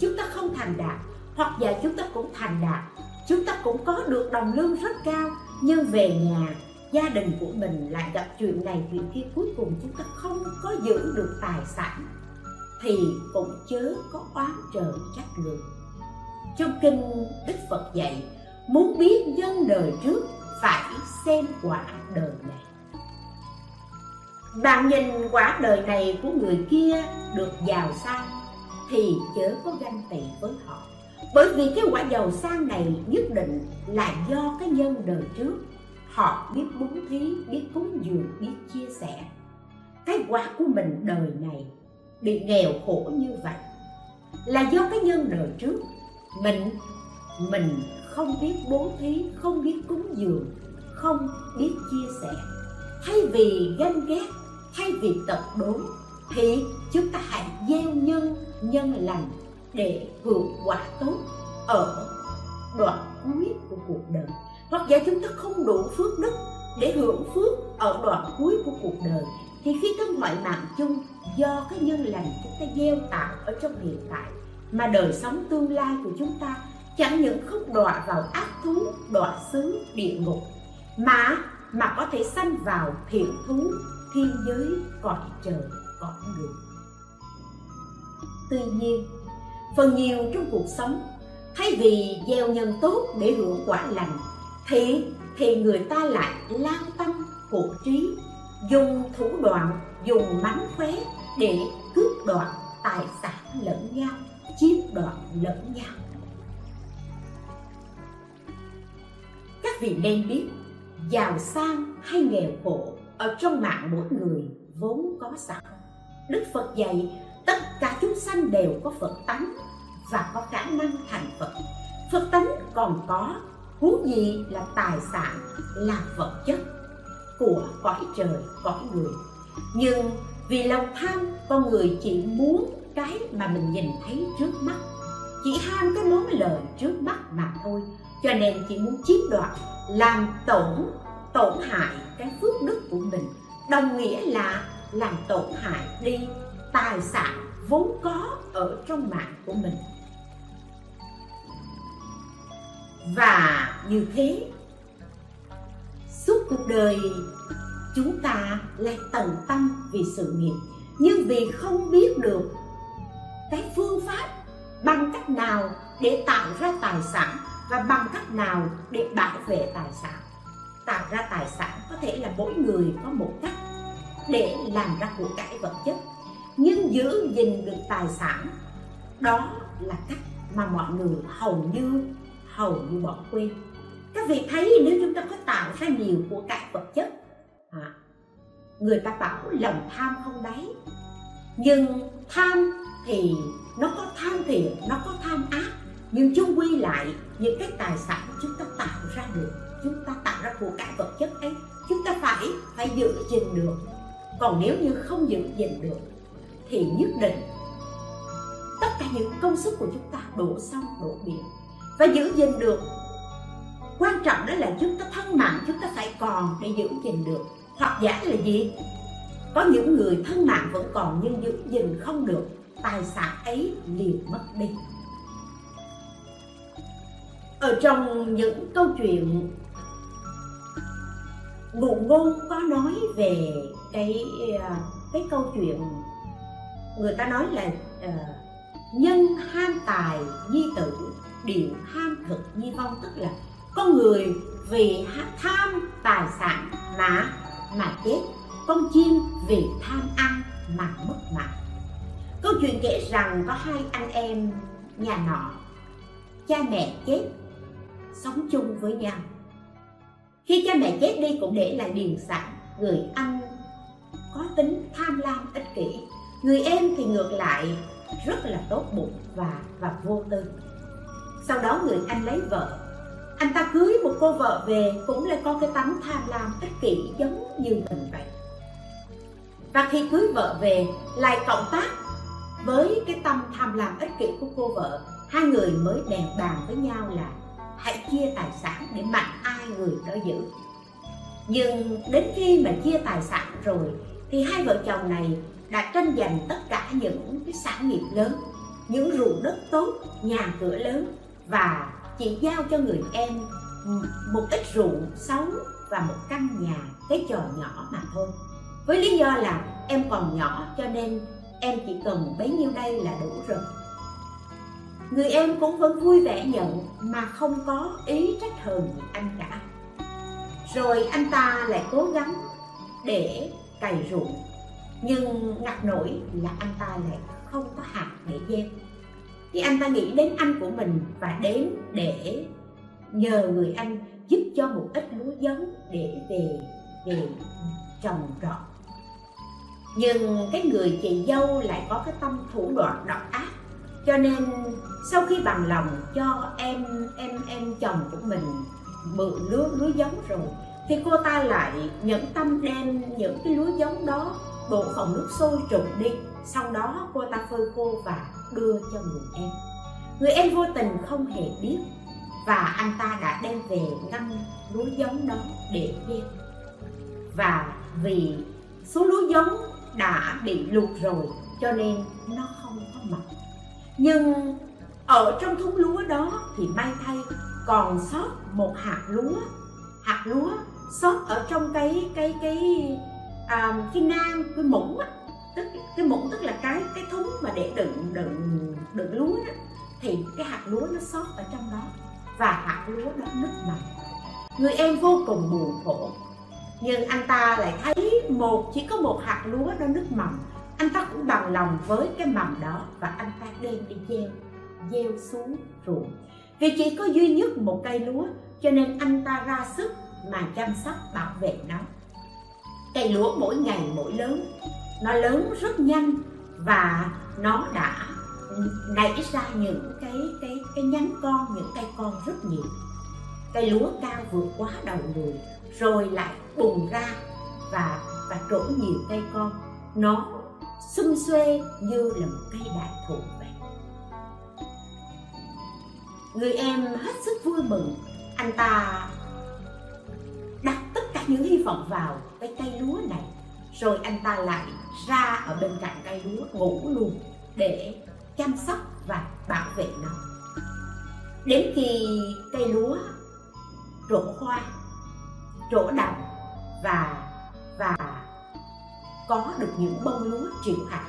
chúng ta không thành đạt, hoặc giả chúng ta cũng thành đạt, chúng ta cũng có được đồng lương rất cao, nhưng về nhà, gia đình của mình lại gặp chuyện này, chuyện kia, cuối cùng chúng ta không có giữ được tài sản, thì cũng chớ có oán trời trách người trong kinh đức phật dạy, muốn biết nhân đời trước, phải xem quả đời này. Bạn nhìn quả đời này của người kia được giàu sang, thì chớ có ganh tị với họ. Bởi vì cái quả giàu sang này nhất định là do cái nhân đời trước. Họ biết bố thí, biết cúng dường, biết chia sẻ. Cái quả của mình đời này bị nghèo khổ như vậy là do cái nhân đời trước mình mình không biết bố thí, không biết cúng dường, không biết chia sẻ. Thay vì ganh ghét, thay vì tập đố thì chúng ta hãy gieo nhân nhân lành để hưởng quả tốt ở đoạn cuối của cuộc đời. Hoặc giả chúng ta không đủ phước đức để hưởng phước ở đoạn cuối của cuộc đời, thì khi thân hoại mạng chung do cái nhân lành chúng ta gieo tạo ở trong hiện tại mà đời sống tương lai của chúng ta chẳng những không đọa vào ác thú, đọa xứ, địa ngục, mà mà có thể sanh vào thiện thú, thiên giới, cõi trời, cõi người tuy nhiên, phần nhiều trong cuộc sống thay vì gieo nhân tốt để hưởng quả lành, thì thì người ta lại lao tâm cổ trí, dùng thủ đoạn, dùng mánh khóe để cướp đoạt tài sản lẫn nhau chiếm đoạt lẫn nhau. Các vị nên biết, giàu sang hay nghèo khổ ở trong mạng mỗi người vốn có sẵn. Đức phật dạy, tất cả chúng sanh đều có phật tánh và có khả năng thành phật. Phật tánh còn có, huống gì là tài sản, là vật chất của cõi trời, cõi người. Nhưng vì lòng tham, con người chỉ muốn cái mà mình nhìn thấy trước mắt. Chỉ ham cái món lời trước mắt mà thôi. Cho nên chỉ muốn chiếm đoạt, làm tổn tổn hại cái phước đức của mình. Đồng nghĩa là làm tổn hại đi tài sản vốn có ở trong mạng của mình. Và như thế, suốt cuộc đời chúng ta lại tận tâm vì sự nghiệp. Nhưng vì không biết được cái phương pháp bằng cách nào để tạo ra tài sản và bằng cách nào để bảo vệ tài sản. Tạo ra tài sản có thể là mỗi người có một cách để làm ra của cải vật chất nhưng giữ gìn được tài sản đó là cách mà mọi người hầu như hầu như bỏ quên. Các vị thấy nếu chúng ta có tạo ra nhiều của cải vật chất à, người ta bảo lòng tham không đáy nhưng tham thì nó có tham thiện, nó có tham ác, nhưng chung quy lại những cái tài sản chúng ta tạo ra được. Chúng ta tạo ra của cải vật chất ấy. Chúng ta phải phải giữ gìn được. Còn nếu như không giữ gìn được, thì nhất định tất cả những công sức của chúng ta đổ xong đổ biển. Và giữ gìn được, quan trọng đó là chúng ta thân mạng, chúng ta phải còn để giữ gìn được. Hoặc giả là gì? Có những người thân mạng vẫn còn nhưng giữ gìn không được tài sản ấy liền mất đi. Ở trong những câu chuyện ngụ ngôn có nói về cái à, cái câu chuyện người ta nói là uh, nhân ham tài nhi tử điều ham thực nhi vong tức là con người vì tham tài sản mà mà chết con chim vì tham ăn mà mất mạng câu chuyện kể rằng có hai anh em nhà nọ, cha mẹ chết, sống chung với nhau. Khi cha mẹ chết đi cũng để lại điền sản người anh có tính tham lam ích kỷ. Người em thì ngược lại rất là tốt bụng và và vô tư. Sau đó người anh lấy vợ. Anh ta cưới một cô vợ về cũng là có cái tánh tham lam ích kỷ giống như mình vậy. Và khi cưới vợ về, lại cộng tác với cái tâm tham lam ích kỷ của cô vợ, hai người mới đèn bàn với nhau là hãy chia tài sản để mạnh ai người đó giữ. Nhưng đến khi mà chia tài sản rồi, thì hai vợ chồng này đã tranh giành tất cả những cái sản nghiệp lớn, những ruộng đất tốt, nhà cửa lớn và chỉ giao cho người em một ít ruộng xấu và một căn nhà, cái trò nhỏ mà thôi. Với lý do là em còn nhỏ cho nên em chỉ cần bấy nhiêu đây là đủ rồi. Người em cũng vẫn vui vẻ nhận, mà không có ý trách hờn gì anh cả. Rồi anh ta lại cố gắng để cày ruộng, nhưng ngặt nổi là anh ta lại không có hạt để gieo. Thì anh ta nghĩ đến anh của mình và đến để nhờ người anh giúp cho một ít lúa giống để về về trồng trọt nhưng cái người chị dâu lại có cái tâm thủ đoạn độc ác. Cho nên sau khi bằng lòng cho em em em chồng của mình mượn lúa lúa giống rồi, thì cô ta lại nhẫn tâm đem những cái lúa giống đó đổ vào nước sôi trụng đi. Sau đó cô ta phơi khô và đưa cho người em. Người em vô tình không hề biết và anh ta đã đem về ngăn lúa giống đó để gieo và vì số lúa giống đã bị lụt rồi cho nên nó không có mọc. Nhưng ở trong thúng lúa đó thì may thay còn sót một hạt lúa. Hạt lúa sót ở trong cái cái cái à, cái nang cái muỗng á. Tức cái muỗng tức là cái cái thúng mà để đựng đựng đựng lúa đó. Thì cái hạt lúa nó sót ở trong đó và hạt lúa nó nứt mầm. Người em vô cùng buồn khổ nhưng anh ta lại thấy một, chỉ có một hạt lúa nó nứt mầm anh ta cũng bằng lòng với cái mầm đó và anh ta đem đi gieo gieo xuống ruộng. Vì chỉ có duy nhất một cây lúa, cho nên anh ta ra sức mà chăm sóc, bảo vệ nó. Cây lúa mỗi ngày mỗi lớn, nó lớn rất nhanh và nó đã nảy ra những cái cái cái nhánh con, những cây con rất nhiều. Cây lúa cao vượt quá đầu người rồi lại bùng ra và và trổ nhiều cây con. Nó xum xuê như là một cây đại thụ vậy. Người em hết sức vui mừng. Anh ta đặt tất cả những hy vọng vào cái cây lúa này. Rồi anh ta lại ra ở bên cạnh cây lúa ngủ luôn để chăm sóc và bảo vệ nó. Đến khi cây lúa trổ hoa trổ đồng và và có được những bông lúa triệu hạt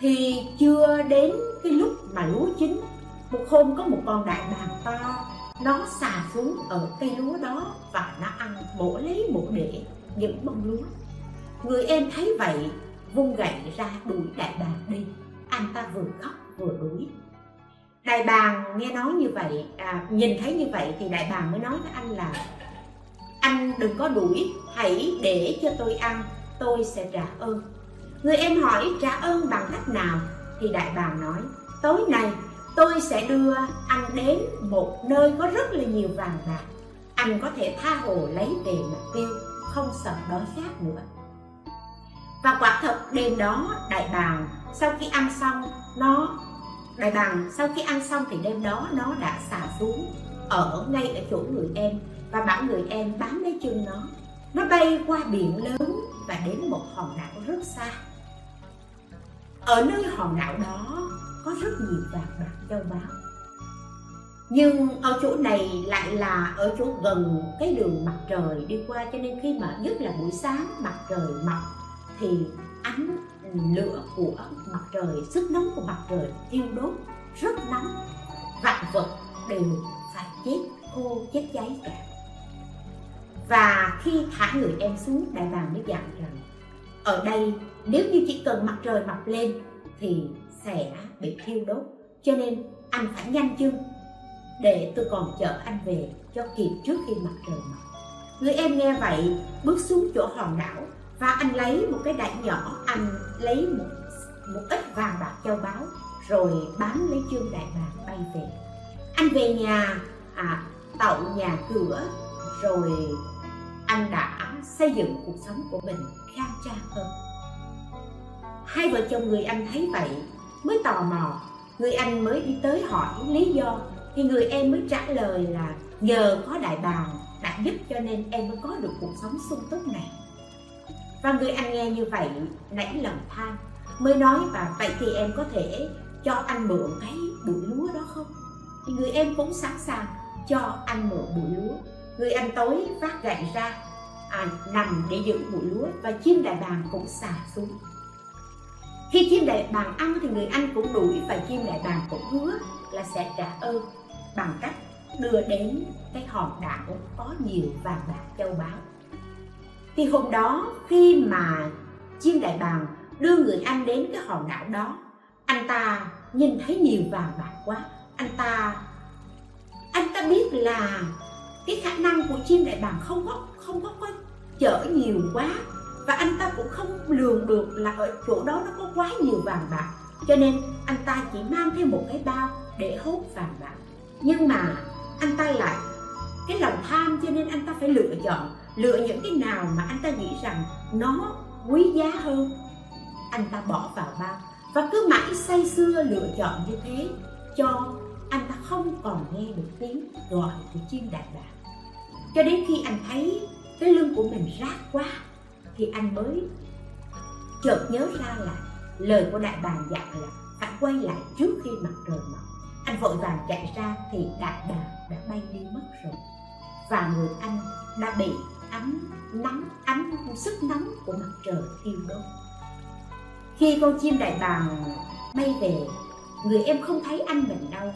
thì chưa đến cái lúc mà lúa chín một hôm có một con đại bàng to nó xà xuống ở cây lúa đó và nó ăn mổ lấy mổ để những bông lúa. Người em thấy vậy vung gậy ra đuổi đại bàng đi. Anh ta vừa khóc vừa đuổi. Đại bàng nghe nói như vậy à, nhìn thấy như vậy thì đại bàng mới nói với anh là anh đừng có đuổi, hãy để cho tôi ăn, tôi sẽ trả ơn. Người em hỏi trả ơn bằng cách nào? Thì đại bàng nói, tối nay tôi sẽ đưa anh đến một nơi có rất là nhiều vàng bạc. Anh có thể tha hồ lấy về mà tiêu, không sợ đói khát nữa. Và quả thật đêm đó đại bàng sau khi ăn xong, nó, đại bàng sau khi ăn xong thì đêm đó nó đã xả xuống ở ngay ở chỗ người em và bản người em bám lấy chân nó. Nó bay qua biển lớn và đến một hòn đảo rất xa. Ở nơi hòn đảo đó có rất nhiều vàng bạc châu báu. Nhưng ở chỗ này lại là ở chỗ gần cái đường mặt trời đi qua, cho nên khi mà nhất là buổi sáng mặt trời mọc thì ánh lửa của mặt trời, sức nóng của mặt trời thiêu đốt rất nóng. Vạn vật đều phải chết khô, chết cháy cả và khi thả người em xuống đại bàng mới dặn rằng ở đây nếu như chỉ cần mặt trời mọc lên thì sẽ bị thiêu đốt. Cho nên anh phải nhanh chân để tôi còn chở anh về cho kịp trước khi mặt trời mọc. Người em nghe vậy bước xuống chỗ hòn đảo và anh lấy một cái đại nhỏ anh lấy một một ít vàng bạc châu báu rồi bám lấy chương đại bàng bay về. Anh về nhà à, tậu nhà cửa rồi anh đã xây dựng cuộc sống của mình khang trang hơn. Hai vợ chồng người anh thấy vậy mới tò mò. Người anh mới đi tới hỏi lý do, thì người em mới trả lời là nhờ có đại bàng đã giúp cho nên em mới có được cuộc sống sung túc này. Và người anh nghe như vậy nảy lòng tham mới nói và vậy thì em có thể cho anh mượn cái bụi lúa đó không? Thì người em cũng sẵn sàng cho anh mượn bụi lúa người anh tối vác gậy ra à, nằm để giữ bụi lúa và chim đại bàng cũng xà xuống. Khi chim đại bàng ăn thì người anh cũng đuổi và chim đại bàng cũng hứa là sẽ trả ơn bằng cách đưa đến cái hòn đảo có nhiều vàng bạc châu báu. Thì hôm đó khi mà chim đại bàng đưa người anh đến cái hòn đảo đó anh ta nhìn thấy nhiều vàng bạc quá. Anh ta anh ta biết là cái khả năng của chim đại bàng không có không có, có chở nhiều quá. Và anh ta cũng không lường được là ở chỗ đó nó có quá nhiều vàng bạc. Cho nên anh ta chỉ mang theo một cái bao để hốt vàng bạc. Nhưng mà anh ta lại cái lòng tham cho nên anh ta phải lựa chọn. Lựa những cái nào mà anh ta nghĩ rằng nó quý giá hơn anh ta bỏ vào bao. Và cứ mãi say sưa lựa chọn như thế cho anh ta không còn nghe được tiếng gọi của chim đại bàng cho đến khi anh thấy cái lưng của mình rát quá, thì anh mới chợt nhớ ra là lời của đại bàng dặn là phải quay lại trước khi mặt trời mọc. Anh vội vàng chạy ra thì đại bàng đã bay đi mất rồi. Và người anh đã bị ánh nắng, ánh sức nóng của mặt trời thiêu đốt. Khi con chim đại bàng bay về, người em không thấy anh mình đâu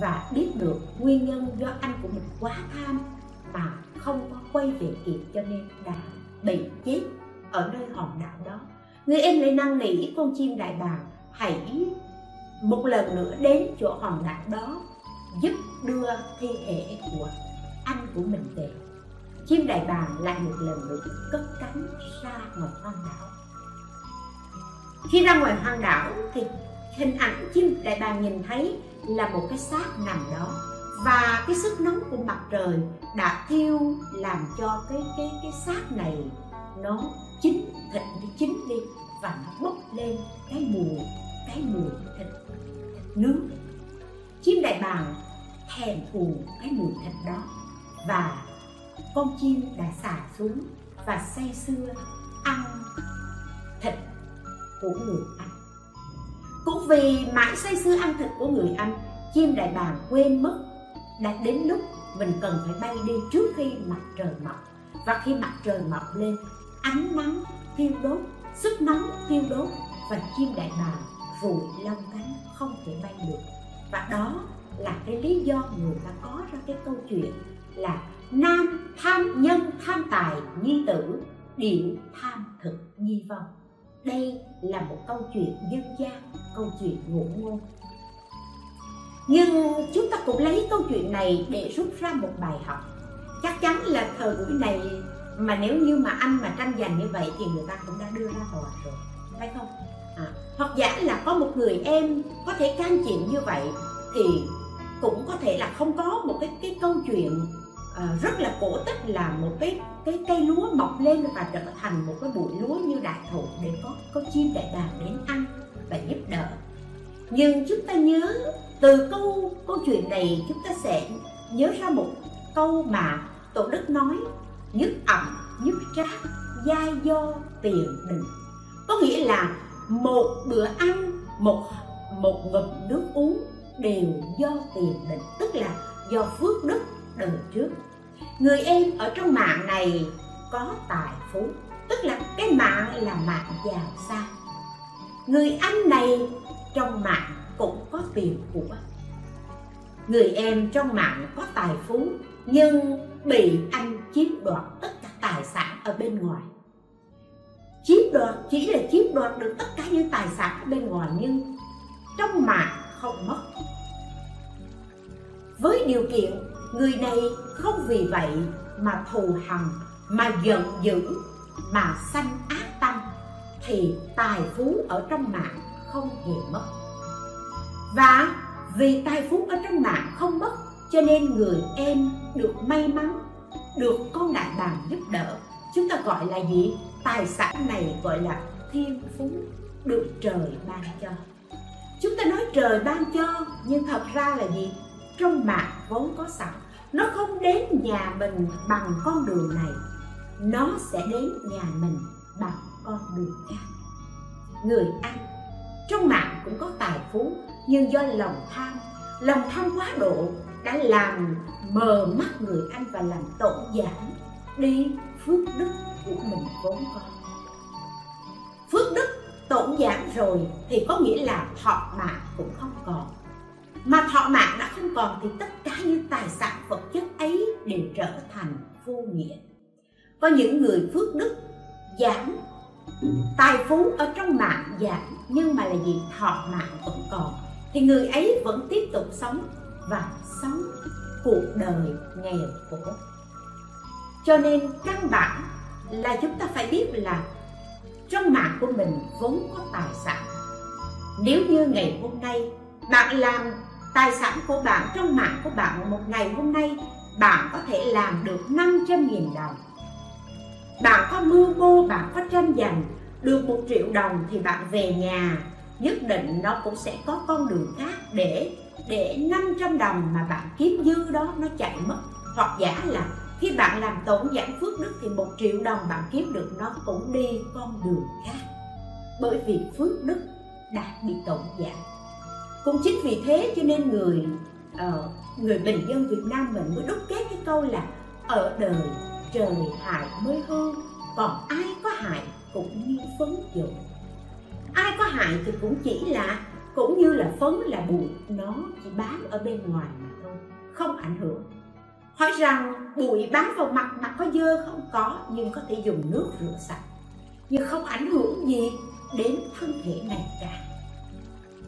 và biết được nguyên nhân do anh của mình quá tham mà không có quay về kịp cho nên đã bị chết ở nơi hòn đảo đó. Người em lại năn nỉ con chim đại bàng, hãy một lần nữa đến chỗ hòn đảo đó, giúp đưa thi thể của anh của mình về. Chim đại bàng lại một lần nữa cất cánh ra ngoài hoang đảo. Khi ra ngoài hoang đảo thì hình ảnh chim đại bàng nhìn thấy là một cái xác nằm đó và cái sức nóng của mặt trời đã thiêu làm cho cái cái cái xác này nó chín thịt nó chín đi và nó bốc lên cái mùi cái mùi thịt, thịt nướng. Chim đại bàng thèm thù cái mùi thịt đó và con chim đã xả xuống và say sưa ăn thịt của người anh cũng vì mãi say sưa ăn thịt của người anh chim đại bàng quên mất đã đến lúc mình cần phải bay đi trước khi mặt trời mọc. Và khi mặt trời mọc lên, ánh nắng thiêu đốt, sức nóng thiêu đốt và chim đại bàng vùi lông cánh không thể bay được. Và đó là cái lý do người ta có ra cái câu chuyện là nam tham nhân tham tài nhi tử điệu tham thực nhi vong. Đây là một câu chuyện dân gian, câu chuyện ngụ ngôn nhưng chúng ta cũng lấy câu chuyện này để rút ra một bài học. Chắc chắn là thời buổi này mà nếu như mà anh mà tranh giành như vậy thì người ta cũng đã đưa ra tòa rồi. Phải không? À, hoặc giả là có một người em có thể can chuyện như vậy thì cũng có thể là không có một cái cái câu chuyện à, rất là cổ tích là một cái cái cây lúa mọc lên và trở thành một cái bụi lúa như đại thụ để có có chim đại bàng đến ăn và giúp đỡ. Nhưng chúng ta nhớ từ câu câu chuyện này chúng ta sẽ nhớ ra một câu mà tổ đức nói, nhất ẩm, nhất trác, gia do tiền định có nghĩa là một bữa ăn, một một ngụm nước uống đều do tiền định tức là do phước đức đời trước. Người em ở trong mạng này có tài phú, tức là cái mạng là mạng giàu sang. Người anh này trong mạng cũng có tiền của. Người em trong mạng có tài phú, nhưng bị anh chiếm đoạt tất cả tài sản ở bên ngoài. Chiếm đoạt, chỉ là chiếm đoạt được tất cả những tài sản ở bên ngoài, nhưng trong mạng không mất. Với điều kiện, người này không vì vậy mà thù hằn, mà giận dữ, mà sanh ác tâm, thì tài phú ở trong mạng không hề mất và vì tài phú ở trong mạng không mất, cho nên người em được may mắn, được con đại bàng giúp đỡ. Chúng ta gọi là gì? Tài sản này gọi là thiên phú được trời ban cho. Chúng ta nói trời ban cho, nhưng thật ra là gì? Trong mạng vốn có sẵn. Nó không đến nhà mình bằng con đường này. Nó sẽ đến nhà mình bằng con đường khác. Người ăn, trong mạng cũng có tài phú nhưng do lòng tham lòng tham quá độ đã làm mờ mắt người anh và làm tổn giảm đi phước đức của mình vốn có. Phước đức tổn giảm rồi thì có nghĩa là thọ mạng cũng không còn. Mà thọ mạng đã không còn thì tất cả những tài sản vật chất ấy đều trở thành vô nghĩa. Có những người phước đức giảm tài phú ở trong mạng giảm nhưng mà là gì thọ mạng vẫn còn thì người ấy vẫn tiếp tục sống và sống cuộc đời nghèo khổ. Cho nên căn bản là chúng ta phải biết là trong mạng của mình vốn có tài sản. Nếu như ngày hôm nay bạn làm tài sản của bạn trong mạng của bạn, một ngày hôm nay bạn có thể làm được 500.000 đồng. Bạn có mưu mô, bạn có tranh giành được một triệu đồng thì bạn về nhà nhất định nó cũng sẽ có con đường khác để để 500 đồng mà bạn kiếm dư đó nó chạy mất. Hoặc giả là khi bạn làm tổn giảm phước đức thì một triệu đồng bạn kiếm được nó cũng đi con đường khác. Bởi vì phước đức đã bị tổn giảm. Cũng chính vì thế cho nên người uh, người bình dân Việt Nam mình mới đúc kết cái câu là ở đời trời hại mới hơn còn ai có hại cũng như phấn dụng ai có hại thì cũng chỉ là, cũng như là phấn là bụi, nó chỉ bám ở bên ngoài mà thôi, không ảnh hưởng. Hỏi rằng, bụi bám vào mặt mặt có dơ không? Có, nhưng có thể dùng nước rửa sạch. Nhưng không ảnh hưởng gì đến thân thể này cả.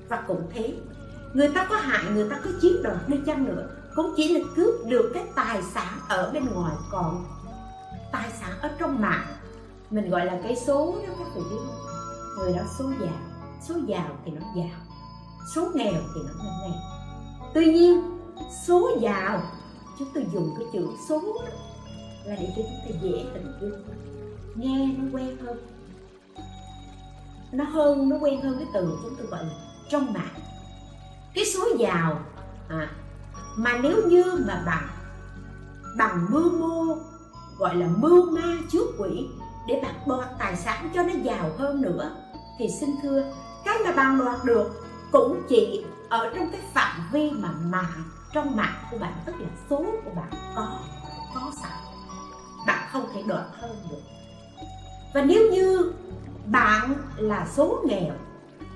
Và cũng thế, người ta có hại, người ta có chiếm đoạt đi chăng nữa, cũng chỉ là cướp được cái tài sản ở bên ngoài còn. Tài sản ở trong mạng, mình gọi là cái số đó các vị biết không người đó số giàu số giàu thì nó giàu số nghèo thì nó nghèo tuy nhiên số giàu chúng tôi dùng cái chữ số đó là để cho chúng ta dễ hình dung. Nghe nó quen hơn. Nó hơn nó quen hơn cái từ chúng tôi gọi là trong mạng. Cái số giàu à, mà nếu như mà bằng bằng mưu mô gọi là mưu ma trước quỷ để bạn bọt tài sản cho nó giàu hơn nữa thì xin thưa, cái mà bạn đoạt được cũng chỉ ở trong cái phạm vi mà mạng trong mạng của bạn, tức là số của bạn có có sẵn. Bạn không thể đoạt hơn được. Và nếu như bạn là số nghèo,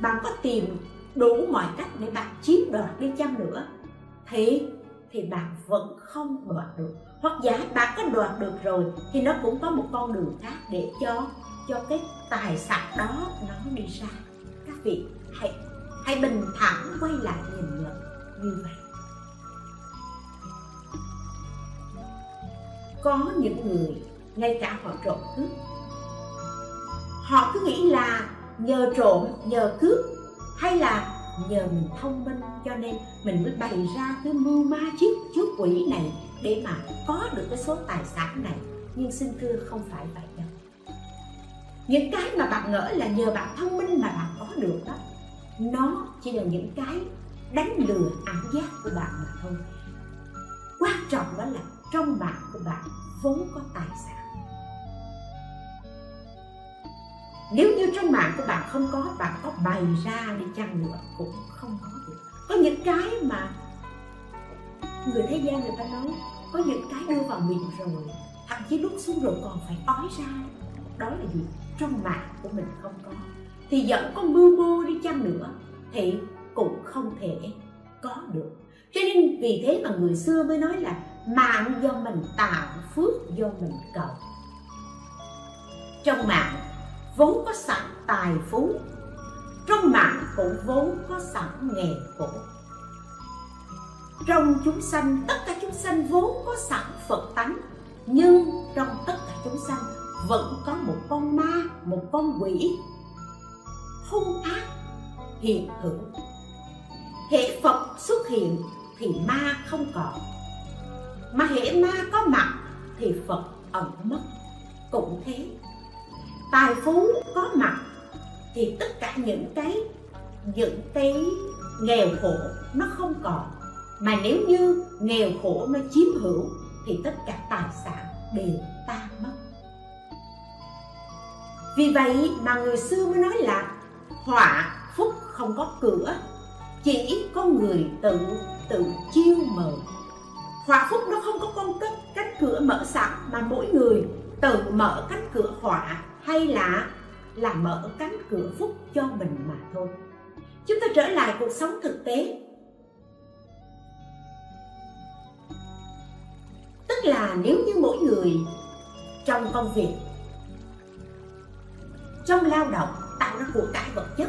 bạn có tìm đủ mọi cách để bạn chiếm đoạt đi chăng nữa, thì thì bạn vẫn không đoạt được. Hoặc giả bạn có đoạt được rồi thì nó cũng có một con đường khác để cho cho cái tài sản đó nó đi ra. Các vị hãy hãy bình thản quay lại nhìn nhận như vậy. Có những người, ngay cả họ trộm cướp, họ cứ nghĩ là nhờ trộm, nhờ cướp, hay là nhờ mình thông minh, cho nên mình mới bày ra cái mưu ma chiếc trước quỷ này để mà có được cái số tài sản này. Nhưng xin thưa không phải vậy những cái mà bạn ngỡ là nhờ bạn thông minh mà bạn có được đó. Nó chỉ là những cái đánh lừa ảo giác của bạn mà thôi. Quan trọng đó là trong bạn của bạn vốn có tài sản. Nếu như trong mạng của bạn không có, bạn có bày ra đi chăng nữa cũng không có được. Có những cái mà người thế gian người ta nói, có những cái đưa vào miệng rồi, thậm chí đút xuống rồi còn phải ói ra. Đó là gì? Trong mạng của mình không có. Thì dẫn có mưu mô đi chăng nữa thì cũng không thể có được. Cho nên vì thế mà người xưa mới nói là mạng do mình tạo, phước do mình cầu. Trong mạng vốn có sẵn tài phú, trong mạng cũng vốn có sẵn nghề khổ. Trong chúng sanh, tất cả chúng sanh vốn có sẵn phật tánh, nhưng trong tất cả chúng sanh vẫn có một con ma, một con quỷ. Hung ác hiện hữu. Hệ phật xuất hiện thì ma không còn. Mà hệ ma có mặt thì phật ẩn mất. Cũng thế, tài phú có mặt thì tất cả những cái những cái nghèo khổ nó không còn. Mà nếu như nghèo khổ nó chiếm hữu thì tất cả tài sản đều tan mất vì vậy mà người xưa mới nói là họa phúc không có cửa, chỉ có người tự tự chiêu mời họa phúc nó không có con cách, cánh cửa mở sẵn, mà mỗi người tự mở cánh cửa họa hay là là mở cánh cửa phúc cho mình mà thôi. Chúng ta trở lại cuộc sống thực tế. Tức là nếu như mỗi người trong công việc trong lao động tạo ra của cải vật chất.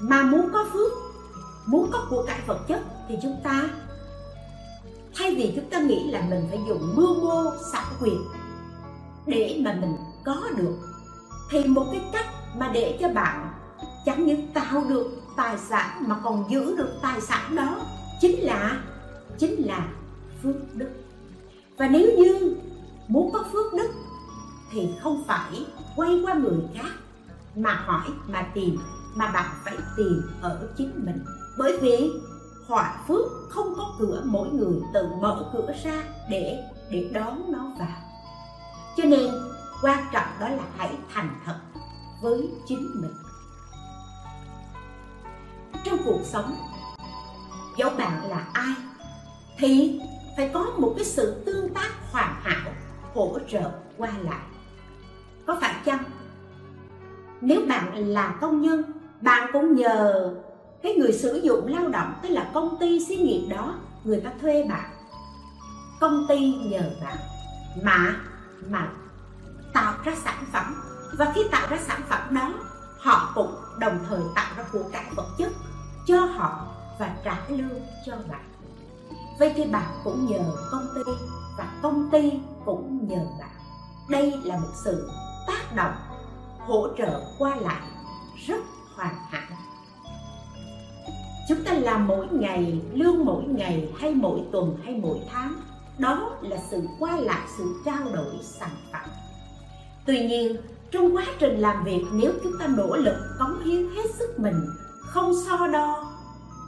Mà muốn có phước, muốn có của cải vật chất thì chúng ta, thay vì chúng ta nghĩ là mình phải dùng mưu mô, xảo quyệt để mà mình có được, thì một cái cách mà để cho bạn chẳng những tạo được tài sản mà còn giữ được tài sản đó chính là chính là phước đức. Và nếu như muốn có phước đức thì không phải quay qua người khác mà hỏi, mà tìm, mà bạn phải tìm ở chính mình. Bởi vì họa phước không có cửa mỗi người tự mở cửa ra để để đón nó vào. Cho nên, quan trọng đó là hãy thành thật với chính mình. Trong cuộc sống, dẫu bạn là ai, thì phải có một cái sự tương tác hoàn hảo, hỗ trợ qua lại có phải chăng? Nếu bạn là công nhân, bạn cũng nhờ cái người sử dụng lao động, tức là công ty xí nghiệp đó, người ta thuê bạn. Công ty nhờ bạn mà mà tạo ra sản phẩm. Và khi tạo ra sản phẩm đó, họ cũng đồng thời tạo ra của cải vật chất cho họ và trả lương cho bạn. Vậy thì bạn cũng nhờ công ty và công ty cũng nhờ bạn. Đây là một sự tác động, hỗ trợ qua lại rất hoàn hảo. Chúng ta làm mỗi ngày, lương mỗi ngày hay mỗi tuần hay mỗi tháng, đó là sự qua lại, sự trao đổi sản phẩm. Tuy nhiên, trong quá trình làm việc, nếu chúng ta nỗ lực cống hiến hết sức mình, không so đo,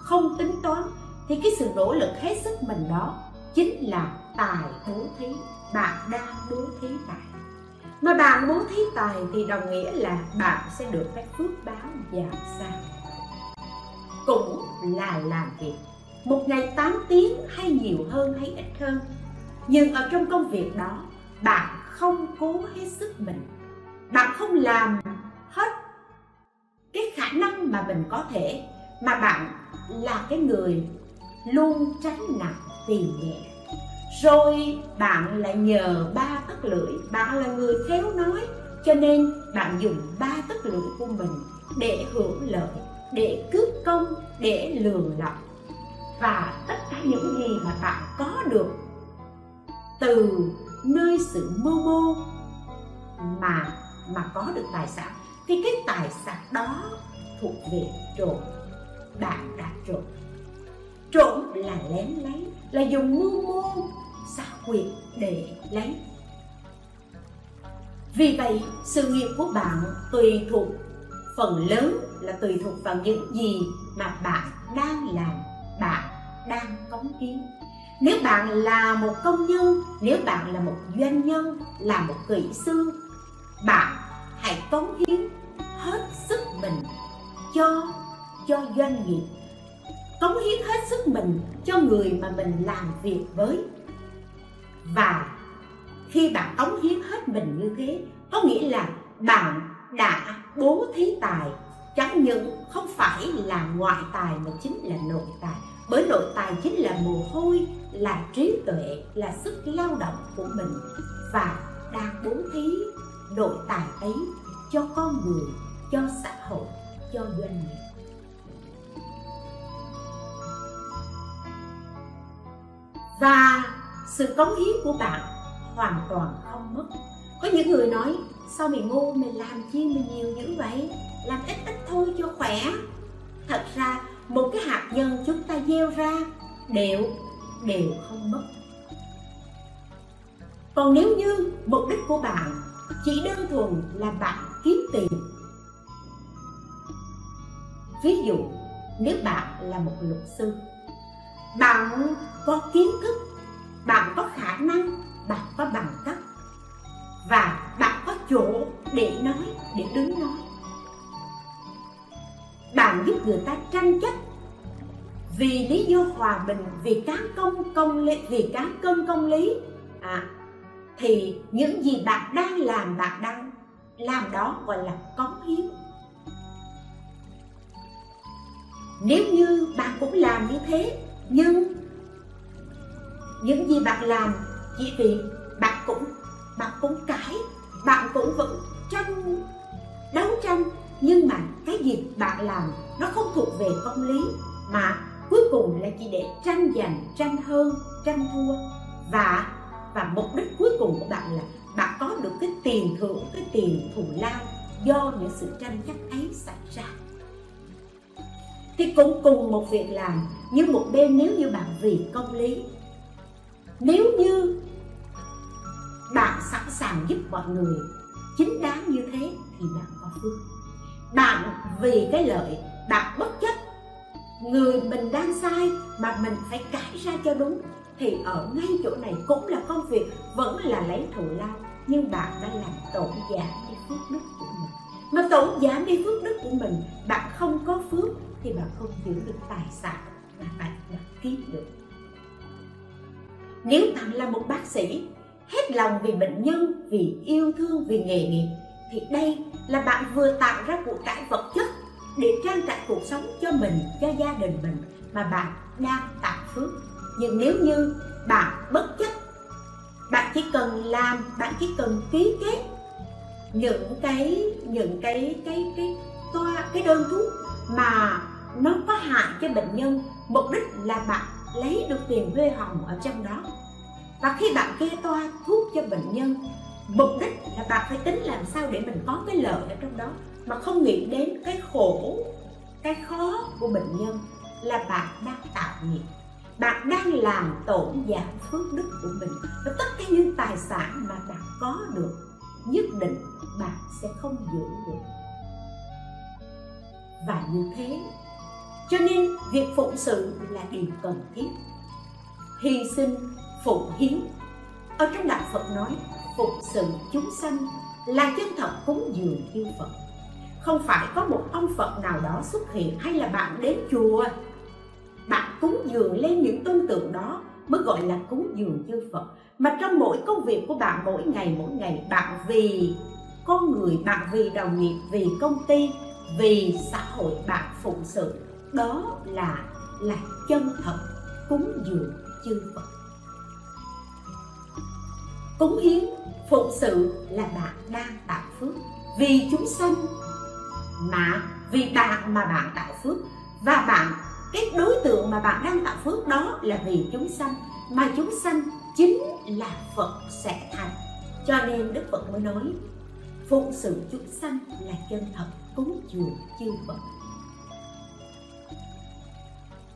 không tính toán, thì cái sự nỗ lực hết sức mình đó chính là tài bố thí, bạn đang bố thí tài mà bạn muốn thí tài thì đồng nghĩa là bạn sẽ được các phước báo giảm xa, cũng là làm việc. Một ngày 8 tiếng hay nhiều hơn hay ít hơn. Nhưng ở trong công việc đó bạn không cố hết sức mình. Bạn không làm hết cái khả năng mà mình có thể mà bạn là cái người luôn tránh nặng tìm nhẹ rồi bạn lại nhờ ba tấc lưỡi. Bạn là người khéo nói, cho nên bạn dùng ba tấc lưỡi của mình để hưởng lợi, để cướp công, để lường lọc. Và tất cả những gì mà bạn có được từ nơi sự mưu mô mà mà có được tài sản, thì cái tài sản đó thuộc về trộm. Bạn đã trộm. Trộm là lén lấy, là dùng mưu mô xa quyệt để lấy. Vì vậy, sự nghiệp của bạn tùy thuộc, phần lớn là tùy thuộc vào những gì mà bạn đang làm, bạn đang cống hiến. Nếu bạn là một công nhân, nếu bạn là một doanh nhân, là một kỹ sư, bạn hãy cống hiến hết sức mình cho cho doanh nghiệp. Cống hiến hết sức mình cho người mà mình làm việc với và khi bạn cống hiến hết mình như thế, có nghĩa là bạn đã bố thí tài. Chẳng những không phải là ngoại tài mà chính là nội tài. Bởi nội tài chính là mồ hôi, là trí tuệ, là sức lao động của mình. Và đang bố thí nội tài ấy cho con người, cho xã hội, cho doanh nghiệp. Và sự cống hiến của bạn hoàn toàn không mất. Có những người nói, sao mày ngu mình làm chi mình nhiều dữ vậy? Làm ít ít thôi cho khỏe. Thật ra, một cái hạt nhân chúng ta gieo ra, đều đều không mất. Còn nếu như mục đích của bạn chỉ đơn thuần là bạn kiếm tiền, ví dụ nếu bạn là một luật sư, bạn có kiến thức bạn có khả năng bạn có bằng cấp. Và bạn có chỗ để nói để đứng nói. Bạn giúp người ta tranh chấp. Vì lý do hòa bình vì cán công công lý vì cán cân công lý. À, thì những gì bạn đang làm bạn đang làm đó gọi là cống hiến. Nếu như bạn cũng làm như thế nhưng những gì bạn làm, chỉ vì bạn cũng bạn cũng cãi, bạn cũng vẫn tranh, đấu tranh. Nhưng mà cái gì bạn làm, nó không thuộc về công lý, mà cuối cùng là chỉ để tranh giành, tranh hơn, tranh thua. Và và mục đích cuối cùng của bạn là bạn có được cái tiền thưởng, cái tiền thù lao do những sự tranh chấp ấy xảy ra. Thì cũng cùng một việc làm, nhưng một bên nếu như bạn vì công lý nếu như bạn sẵn sàng giúp mọi người chính đáng như thế thì bạn có phước. Bạn vì cái lợi, bạn bất chấp. Người mình đang sai mà mình phải cãi ra cho đúng thì ở ngay chỗ này cũng là công việc, vẫn là lấy thù lao. Nhưng bạn đã làm tổn giảm đi phước đức của mình. Mà tổn giảm đi phước đức của mình, bạn không có phước thì bạn không giữ được tài sản mà bạn đã kiếm được nếu bạn là một bác sĩ, hết lòng vì bệnh nhân, vì yêu thương, vì nghề nghiệp, thì đây là bạn vừa tạo ra của cải vật chất để trang trải cuộc sống cho mình, cho gia đình mình mà bạn đang tạo phước. Nhưng nếu như bạn bất chấp, bạn chỉ cần làm, bạn chỉ cần ký kết những cái những cái cái cái toa, cái đơn thuốc mà nó có hại cho bệnh nhân, mục đích là bạn lấy được tiền huê hồng ở trong đó. Và khi bạn kê toa thuốc cho bệnh nhân, mục đích là bạn phải tính làm sao để mình có cái lợi ở trong đó. Mà không nghĩ đến cái khổ, cái khó của bệnh nhân là bạn đang tạo nghiệp. Bạn đang làm tổn giảm phước đức của mình. Và tất cả những tài sản mà bạn có được, nhất định bạn sẽ không giữ được. Và như thế cho nên việc phụng sự là điều cần thiết. Hy sinh, phụng hiến. Ở trong đạo phật nói, phụng sự chúng sanh là chân thật cúng dường chư phật. Không phải có một ông phật nào đó xuất hiện hay là bạn đến chùa. Bạn cúng dường lên những tôn tượng đó mới gọi là cúng dường chư phật. Mà trong mỗi công việc của bạn, mỗi ngày mỗi ngày, bạn vì con người, bạn vì đồng nghiệp, vì công ty, vì xã hội, bạn phụng sự đó là là chân thật, cúng dường chư phật. Cúng hiến phụng sự là bạn đang tạo phước. Vì chúng sanh mà, vì bạn mà bạn tạo phước và bạn cái đối tượng mà bạn đang tạo phước đó là vì chúng sanh. Mà chúng sanh chính là Phật sẽ thành. Cho nên Đức Phật mới nói, phụng sự chúng sanh là chân thật, cúng dường chư Phật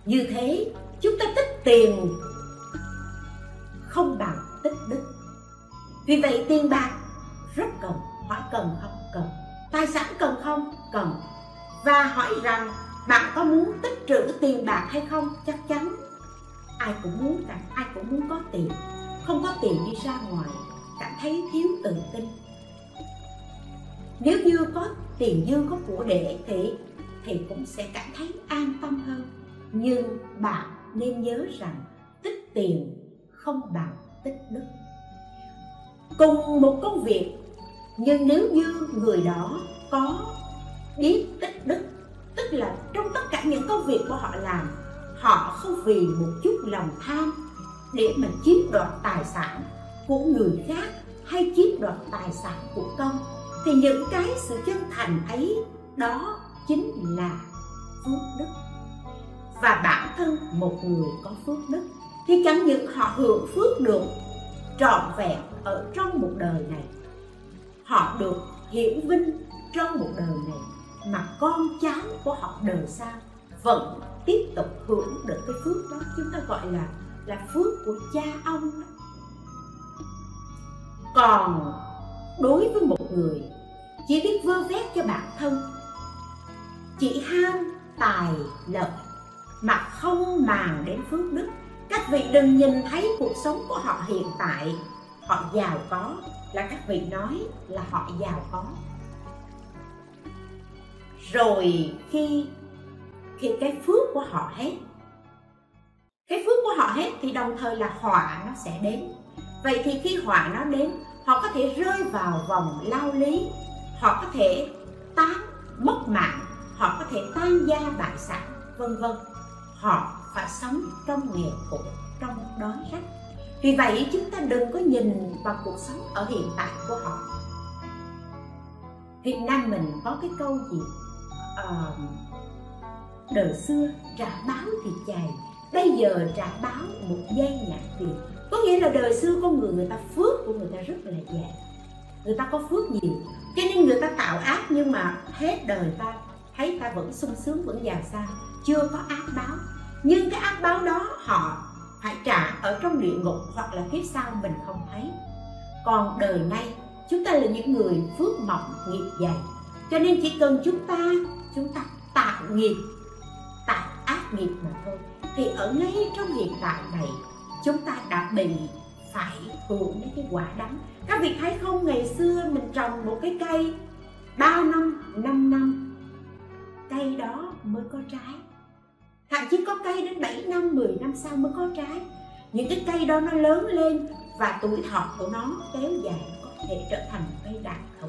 như thế, chúng ta tích tiền. Không bằng tích đức. Vì vậy tiền bạc rất cần hỏi cần không? Cần. Tài sản cần không? Cần. Và hỏi rằng, bạn có muốn tích trữ tiền bạc hay không? Chắc chắn. Ai cũng muốn cả ai cũng muốn có tiền. Không có tiền đi ra ngoài, cảm thấy thiếu tự tin. Nếu như có tiền dư có của để, thì thì cũng sẽ cảm thấy an tâm hơn nhưng bạn nên nhớ rằng tích tiền không bằng tích đức. Cùng một công việc, nhưng nếu như người đó có biết tích đức, tức là trong tất cả những công việc của họ làm, họ không vì một chút lòng tham để mà chiếm đoạt tài sản của người khác hay chiếm đoạt tài sản của công thì những cái sự chân thành ấy, đó chính là phước đức và bản thân một người có phước đức, thì chẳng những họ hưởng phước được trọn vẹn ở trong một đời này, họ được hiển vinh trong một đời này, mà con cháu của họ đời sau vẫn tiếp tục hưởng được cái phước đó chúng ta gọi là là phước của cha ông đó. còn đối với một người chỉ biết vơ vét cho bản thân, chỉ ham tài lợi mà không màng đến phước đức. Các vị đừng nhìn thấy cuộc sống của họ hiện tại. Họ giàu có là các vị nói là họ giàu có. Rồi khi khi cái phước của họ hết, cái phước của họ hết thì đồng thời là họa nó sẽ đến. Vậy thì khi họa nó đến, họ có thể rơi vào vòng lao lý. Họ có thể tán mất mạng. Họ có thể tan gia bại sản, vân vân họ phải sống trong nghèo khổ trong đói rách vì vậy chúng ta đừng có nhìn vào cuộc sống ở hiện tại của họ. Việt Nam mình có cái câu gì? Uh, đời xưa trả báo thì chài bây giờ trả báo một giây nhạc tiền. Có nghĩa là đời xưa con người người ta phước của người ta rất là dài người ta có phước nhiều cho nên người ta tạo ác nhưng mà hết đời ta thấy ta vẫn sung sướng vẫn giàu sang chưa có ác báo. Nhưng cái ác báo đó họ phải trả ở trong địa ngục hoặc là kiếp sau mình không thấy. Còn đời nay, chúng ta là những người phước mỏng, nghiệp dày. Cho nên chỉ cần chúng ta chúng ta tạo nghiệp, tạo ác nghiệp mà thôi. Thì ở ngay trong hiện tại này, chúng ta đã bị phải hưởng đến cái quả đắng. Các vị thấy không? Ngày xưa mình trồng một cái cây ba năm năm năm, cây đó mới có trái thậm chí có cây đến 7 năm 10 năm sau mới có trái. Những cái cây đó nó lớn lên và tuổi thọ của nó kéo dài có thể trở thành một cây đại thụ.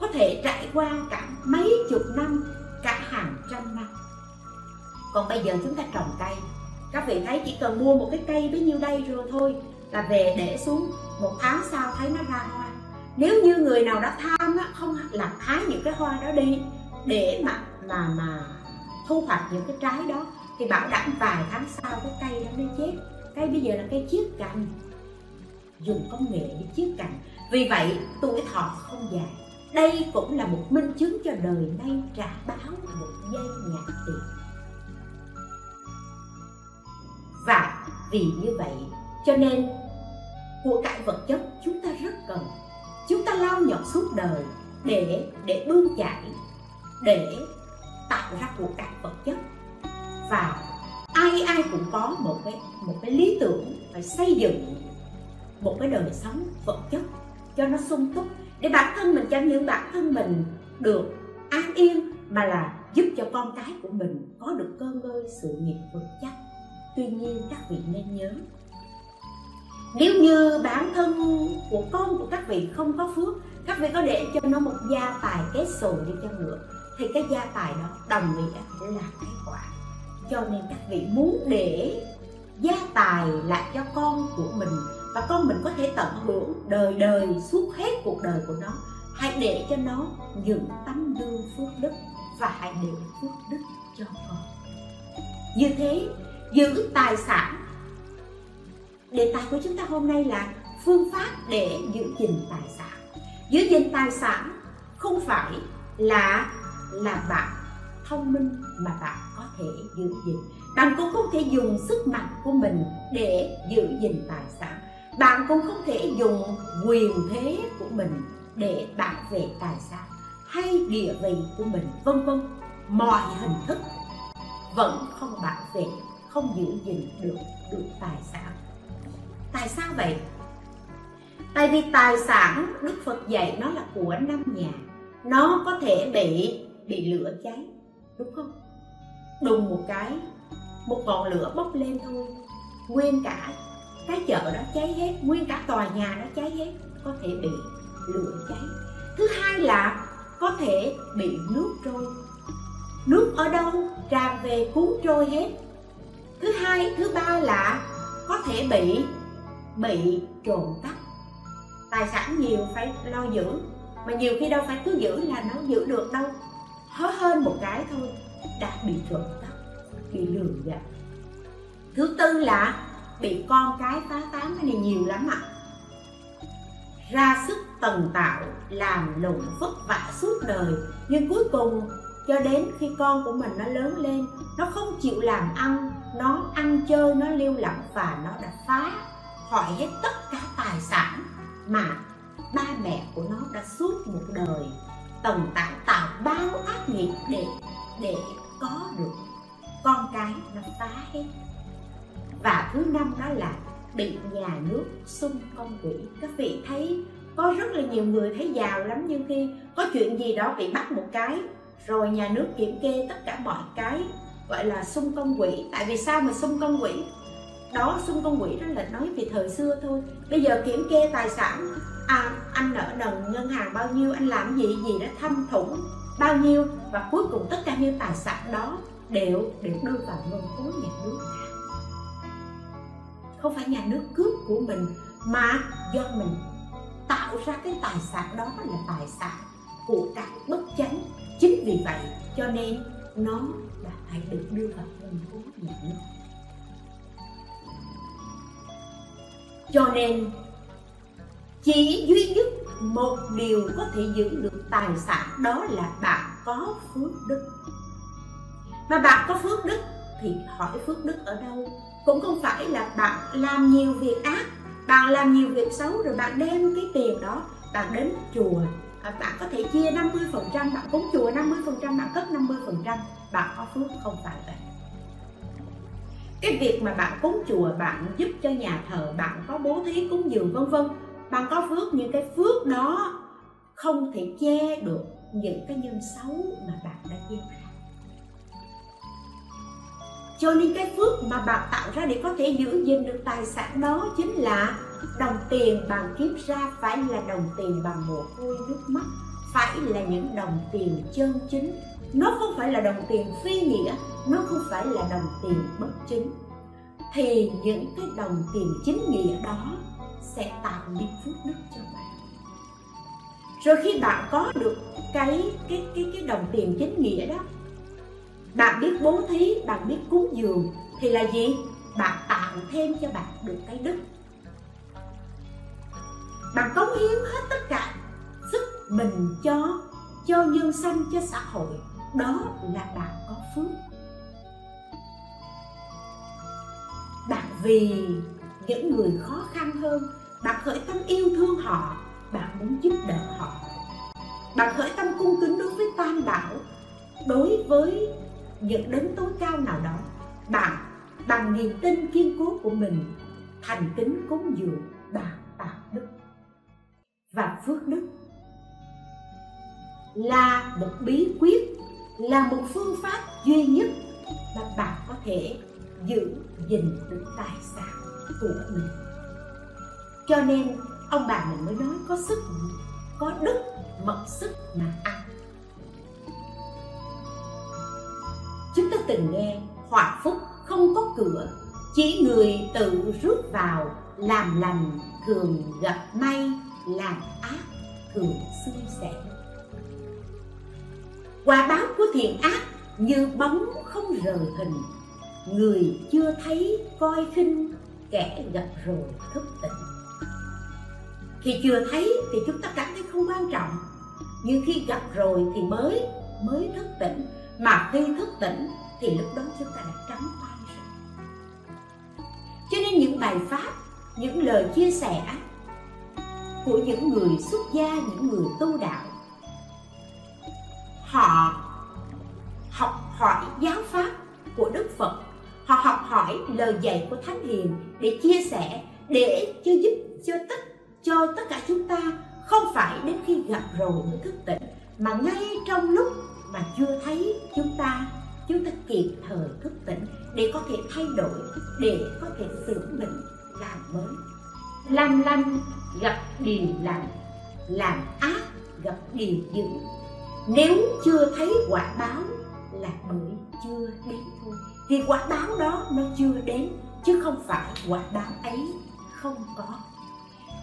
Có thể trải qua cả mấy chục năm cả hàng trăm năm. Còn bây giờ chúng ta trồng cây. Các vị thấy chỉ cần mua một cái cây bấy nhiêu đây rồi thôi là về để xuống một tháng sau thấy nó ra hoa. Nếu như người nào đã tham á, không làm hái những cái hoa đó đi để mà mà mà thu hoạch những cái trái đó thì bảo đảm vài tháng sau cái cây đó nó chết. Cây bây giờ là cây chiết cành. Dùng công nghệ để chiết cành. Vì vậy, tuổi thọ không dài đây cũng là một minh chứng cho đời nay trả báo một dây nhạc tiền và vì như vậy, cho nên của cải vật chất chúng ta rất cần. Chúng ta lao nhọc suốt đời để để bươn chải, để tạo ra của cải vật chất và ai ai cũng có một cái một cái lý tưởng phải xây dựng một cái đời sống vật chất cho nó sung túc để bản thân mình, chẳng những bản thân mình được an yên mà là giúp cho con cái của mình có được cơ ngơi, sự nghiệp vững chắc. Tuy nhiên các vị nên nhớ, nếu như bản thân của con của các vị không có phước, các vị có để cho nó một gia tài kết sồi đi chăng nữa, thì cái gia tài đó đồng nghĩa là cái quả cho nên các vị muốn để gia tài lại cho con của mình và con mình có thể tận hưởng đời đời suốt hết cuộc đời của nó. Hãy để cho nó những tấm gương phước đức và hãy để phước đức cho con. Như thế, giữ tài sản. Đề tài của chúng ta hôm nay là phương pháp để giữ gìn tài sản. Giữ gìn tài sản không phải là là bạn thông minh mà bạn thể giữ gìn. Bạn cũng không thể dùng sức mạnh của mình để giữ gìn tài sản. Bạn cũng không thể dùng quyền thế của mình để bảo vệ tài sản hay địa vị của mình, vân vân. Mọi hình thức vẫn không bảo vệ, không giữ gìn được được tài sản. Tại sao vậy? Tại vì tài sản, đức phật dạy nó là của năm nhà. Nó có thể bị bị lửa cháy, đúng không? Đùng một cái, một ngọn lửa bốc lên thôi. Nguyên cả cái chợ đó cháy hết, nguyên cả tòa nhà đó cháy hết, có thể bị lửa cháy. Thứ hai là có thể bị nước trôi. Nước ở đâu? Tràn về cuốn trôi hết. Thứ hai, thứ ba là có thể bị bị trộm cắp. Tài sản nhiều phải lo giữ, mà nhiều khi đâu phải cứ giữ là nó giữ được đâu. Hớ hơn một cái thôi đã bị trộm cắp, bị lừa gạt. Thứ tư là bị con cái phá tán cái này nhiều lắm ạ. Ra sức tần tạo, làm lụng vất vả suốt đời, nhưng cuối cùng cho đến khi con của mình nó lớn lên, nó không chịu làm ăn, nó ăn chơi, nó lưu lặng và nó đã phá hoại hết tất cả tài sản mà ba mẹ của nó đã suốt một đời. Tần tạo tạo bao ác nghiệp để để có được con cái nó phá hết. Và thứ năm đó là bị nhà nước xung công quỹ. Các vị thấy có rất là nhiều người thấy giàu lắm nhưng khi có chuyện gì đó bị bắt một cái rồi nhà nước kiểm kê tất cả mọi cái gọi là xung công quỹ. Tại vì sao mà xung công quỹ? Đó xung công quỹ đó là nói về thời xưa thôi. Bây giờ kiểm kê tài sản à, anh nợ nần ngân hàng bao nhiêu anh làm gì gì đó thâm thủng bao nhiêu và cuối cùng tất cả những tài sản đó đều được đưa vào ngân khố nhà nước. Không phải nhà nước cướp của mình, mà do mình tạo ra cái tài sản đó là tài sản của các bất chánh. Chính vì vậy cho nên nó là phải được đưa vào ngân khố nhà nước. Cho nên, chỉ duy nhất một điều có thể giữ được tài sản đó là bạn có phước đức. Mà bạn có phước đức thì hỏi phước đức ở đâu? Cũng không phải là bạn làm nhiều việc ác, bạn làm nhiều việc xấu rồi bạn đem cái tiền đó bạn đến chùa. À, bạn có thể chia 50% bạn cúng chùa 50% bạn cất 50% bạn có phước không phải vậy? Cái việc mà bạn cúng chùa, bạn giúp cho nhà thờ, bạn có bố thí cúng dường, vân vân bạn có phước nhưng cái phước đó không thể che được những cái nhân xấu mà bạn đã gieo ra. Cho nên cái phước mà bạn tạo ra để có thể giữ gìn được tài sản đó chính là đồng tiền bạn kiếm ra phải là đồng tiền bằng mồ hôi, nước mắt, phải là những đồng tiền chân chính. Nó không phải là đồng tiền phi nghĩa, nó không phải là đồng tiền bất chính. Thì những cái đồng tiền chính nghĩa đó sẽ tạo nên phước đức cho bạn. Rồi khi bạn có được cái cái cái cái đồng tiền chính nghĩa đó, bạn biết bố thí, bạn biết cúng dường, thì là gì? Bạn tạo thêm cho bạn được cái đức. Bạn cống hiến hết tất cả sức mình cho cho nhân sanh, cho xã hội. Đó là bạn có phước. Bạn vì những người khó khăn hơn. Bạn khởi tâm yêu thương họ, bạn muốn giúp đỡ họ. Bạn khởi tâm cung kính đối với tam bảo. Đối với những đấng tối cao nào đó, bạn bằng niềm tin kiên cố của mình, thành kính cúng dường bạn tạo đức và phước đức. Là một bí quyết, là một phương pháp duy nhất mà bạn có thể giữ gìn được tài sản của mình. Cho nên, ông bà mình mới nói có sức có đức, mật sức mà ăn. Chúng ta từng nghe hòa phúc không có cửa, chỉ người tự rước vào, làm lành thường gặp may, làm ác thường xui xẻo quả báo của thiện ác như bóng không rời hình, người chưa thấy coi khinh kẻ gặp rồi thức tỉnh. Khi chưa thấy thì chúng ta cảm thấy không quan trọng. Nhưng khi gặp rồi thì mới mới thức tỉnh. Mà khi thức tỉnh thì lúc đó chúng ta đã trắng tay rồi. Cho nên những bài pháp, những lời chia sẻ của những người xuất gia, những người tu đạo, họ học hỏi giáo pháp của đức phật họ học hỏi lời dạy của thánh hiền để chia sẻ, để cho giúp cho tất cho tất cả chúng ta không phải đến khi gặp rồi mới thức tỉnh, mà ngay trong lúc mà chưa thấy chúng ta chúng ta kịp thời thức tỉnh để có thể thay đổi, để có thể sửa mình làm mới. Làm lành, gặp điều lành. Làm ác, gặp điều dữ. Nếu chưa thấy quả báo là bởi chưa đến thôi thì quả báo đó nó chưa đến, chứ không phải quả báo ấy không có.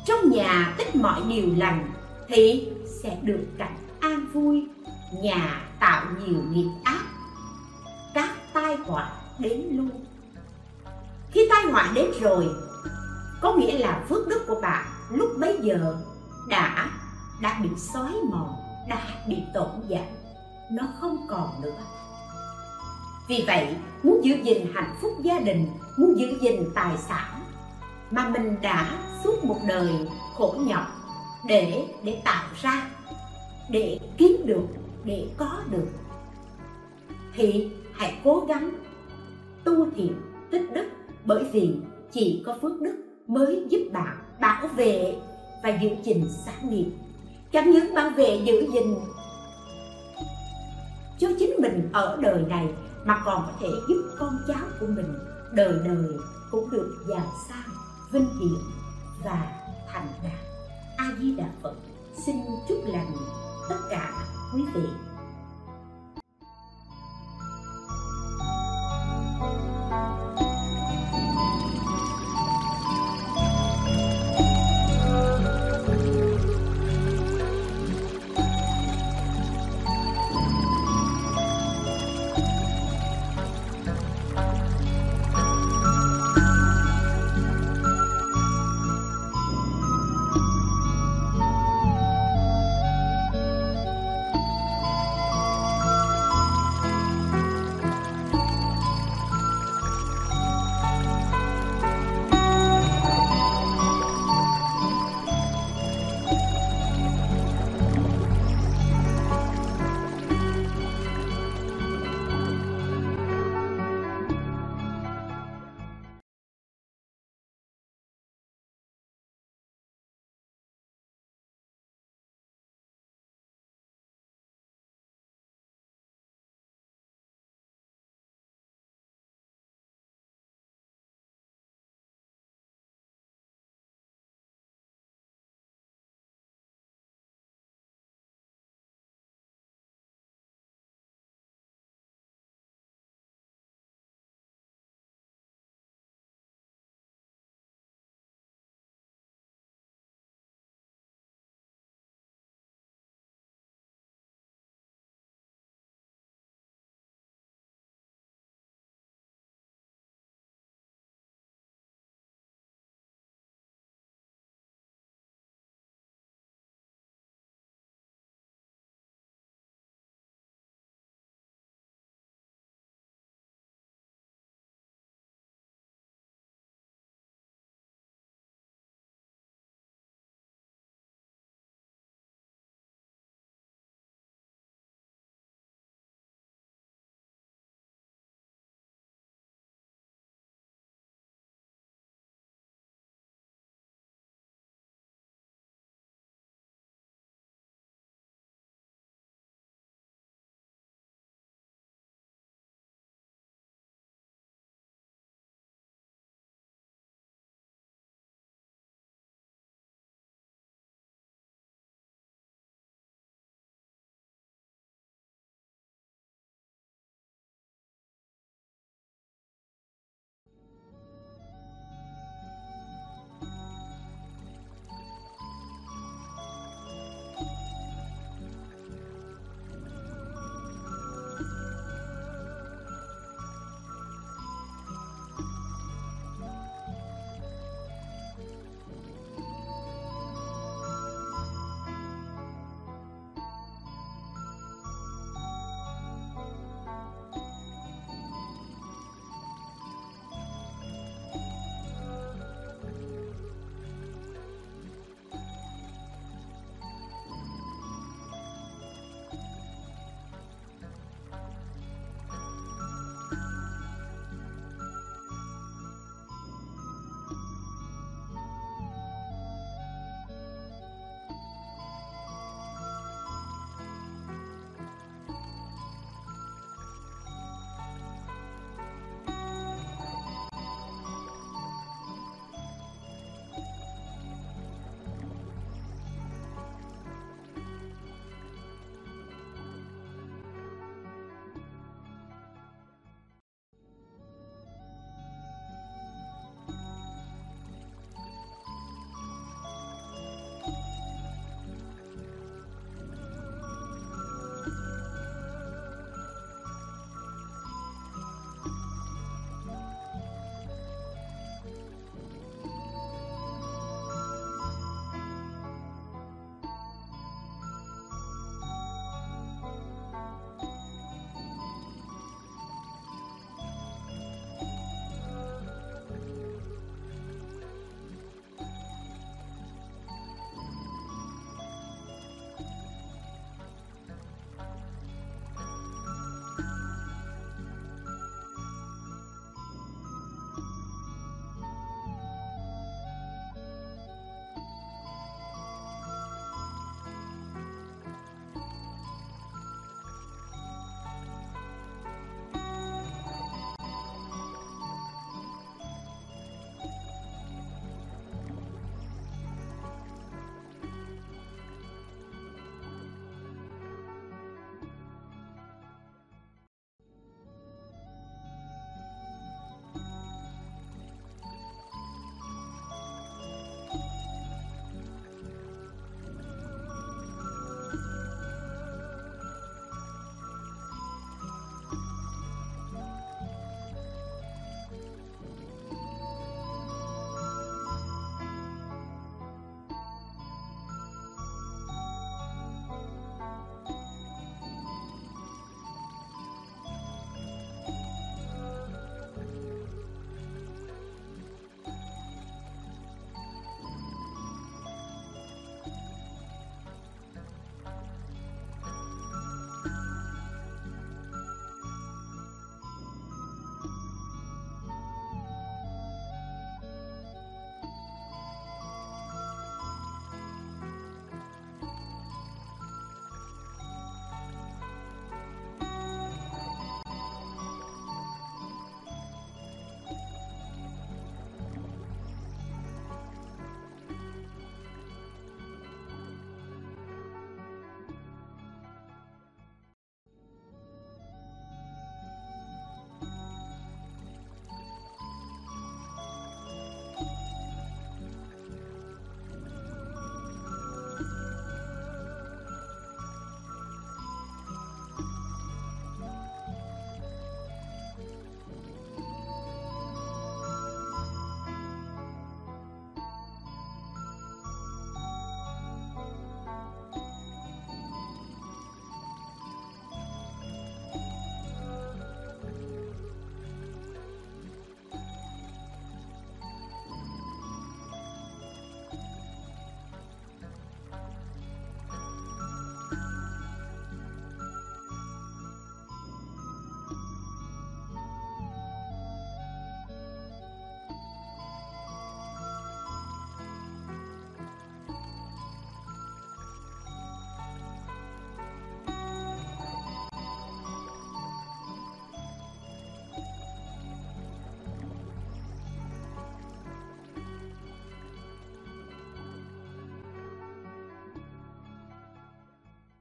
Trong nhà tích mọi điều lành thì sẽ được cảnh an vui, nhà tạo nhiều nghiệp ác, các tai họa đến luôn. Khi tai họa đến rồi, có nghĩa là phước đức của bạn lúc bấy giờ đã đã bị xói mòn, đã bị tổn giảm, nó không còn nữa vì vậy, muốn giữ gìn hạnh phúc gia đình, muốn giữ gìn tài sản, mà mình đã suốt một đời khổ nhọc để để tạo ra, để kiếm được, để có được, thì hãy cố gắng tu thiện tích đức, bởi vì chỉ có phước đức mới giúp bạn bảo vệ và giữ gìn xã nghiệp. Chẳng những bảo vệ giữ gìn cho chính mình ở đời này mà còn có thể giúp con cháu của mình đời đời cũng được giàu sang, vinh hiển và thành đạt. A di đà phật, xin chúc lành tất cả quý vị.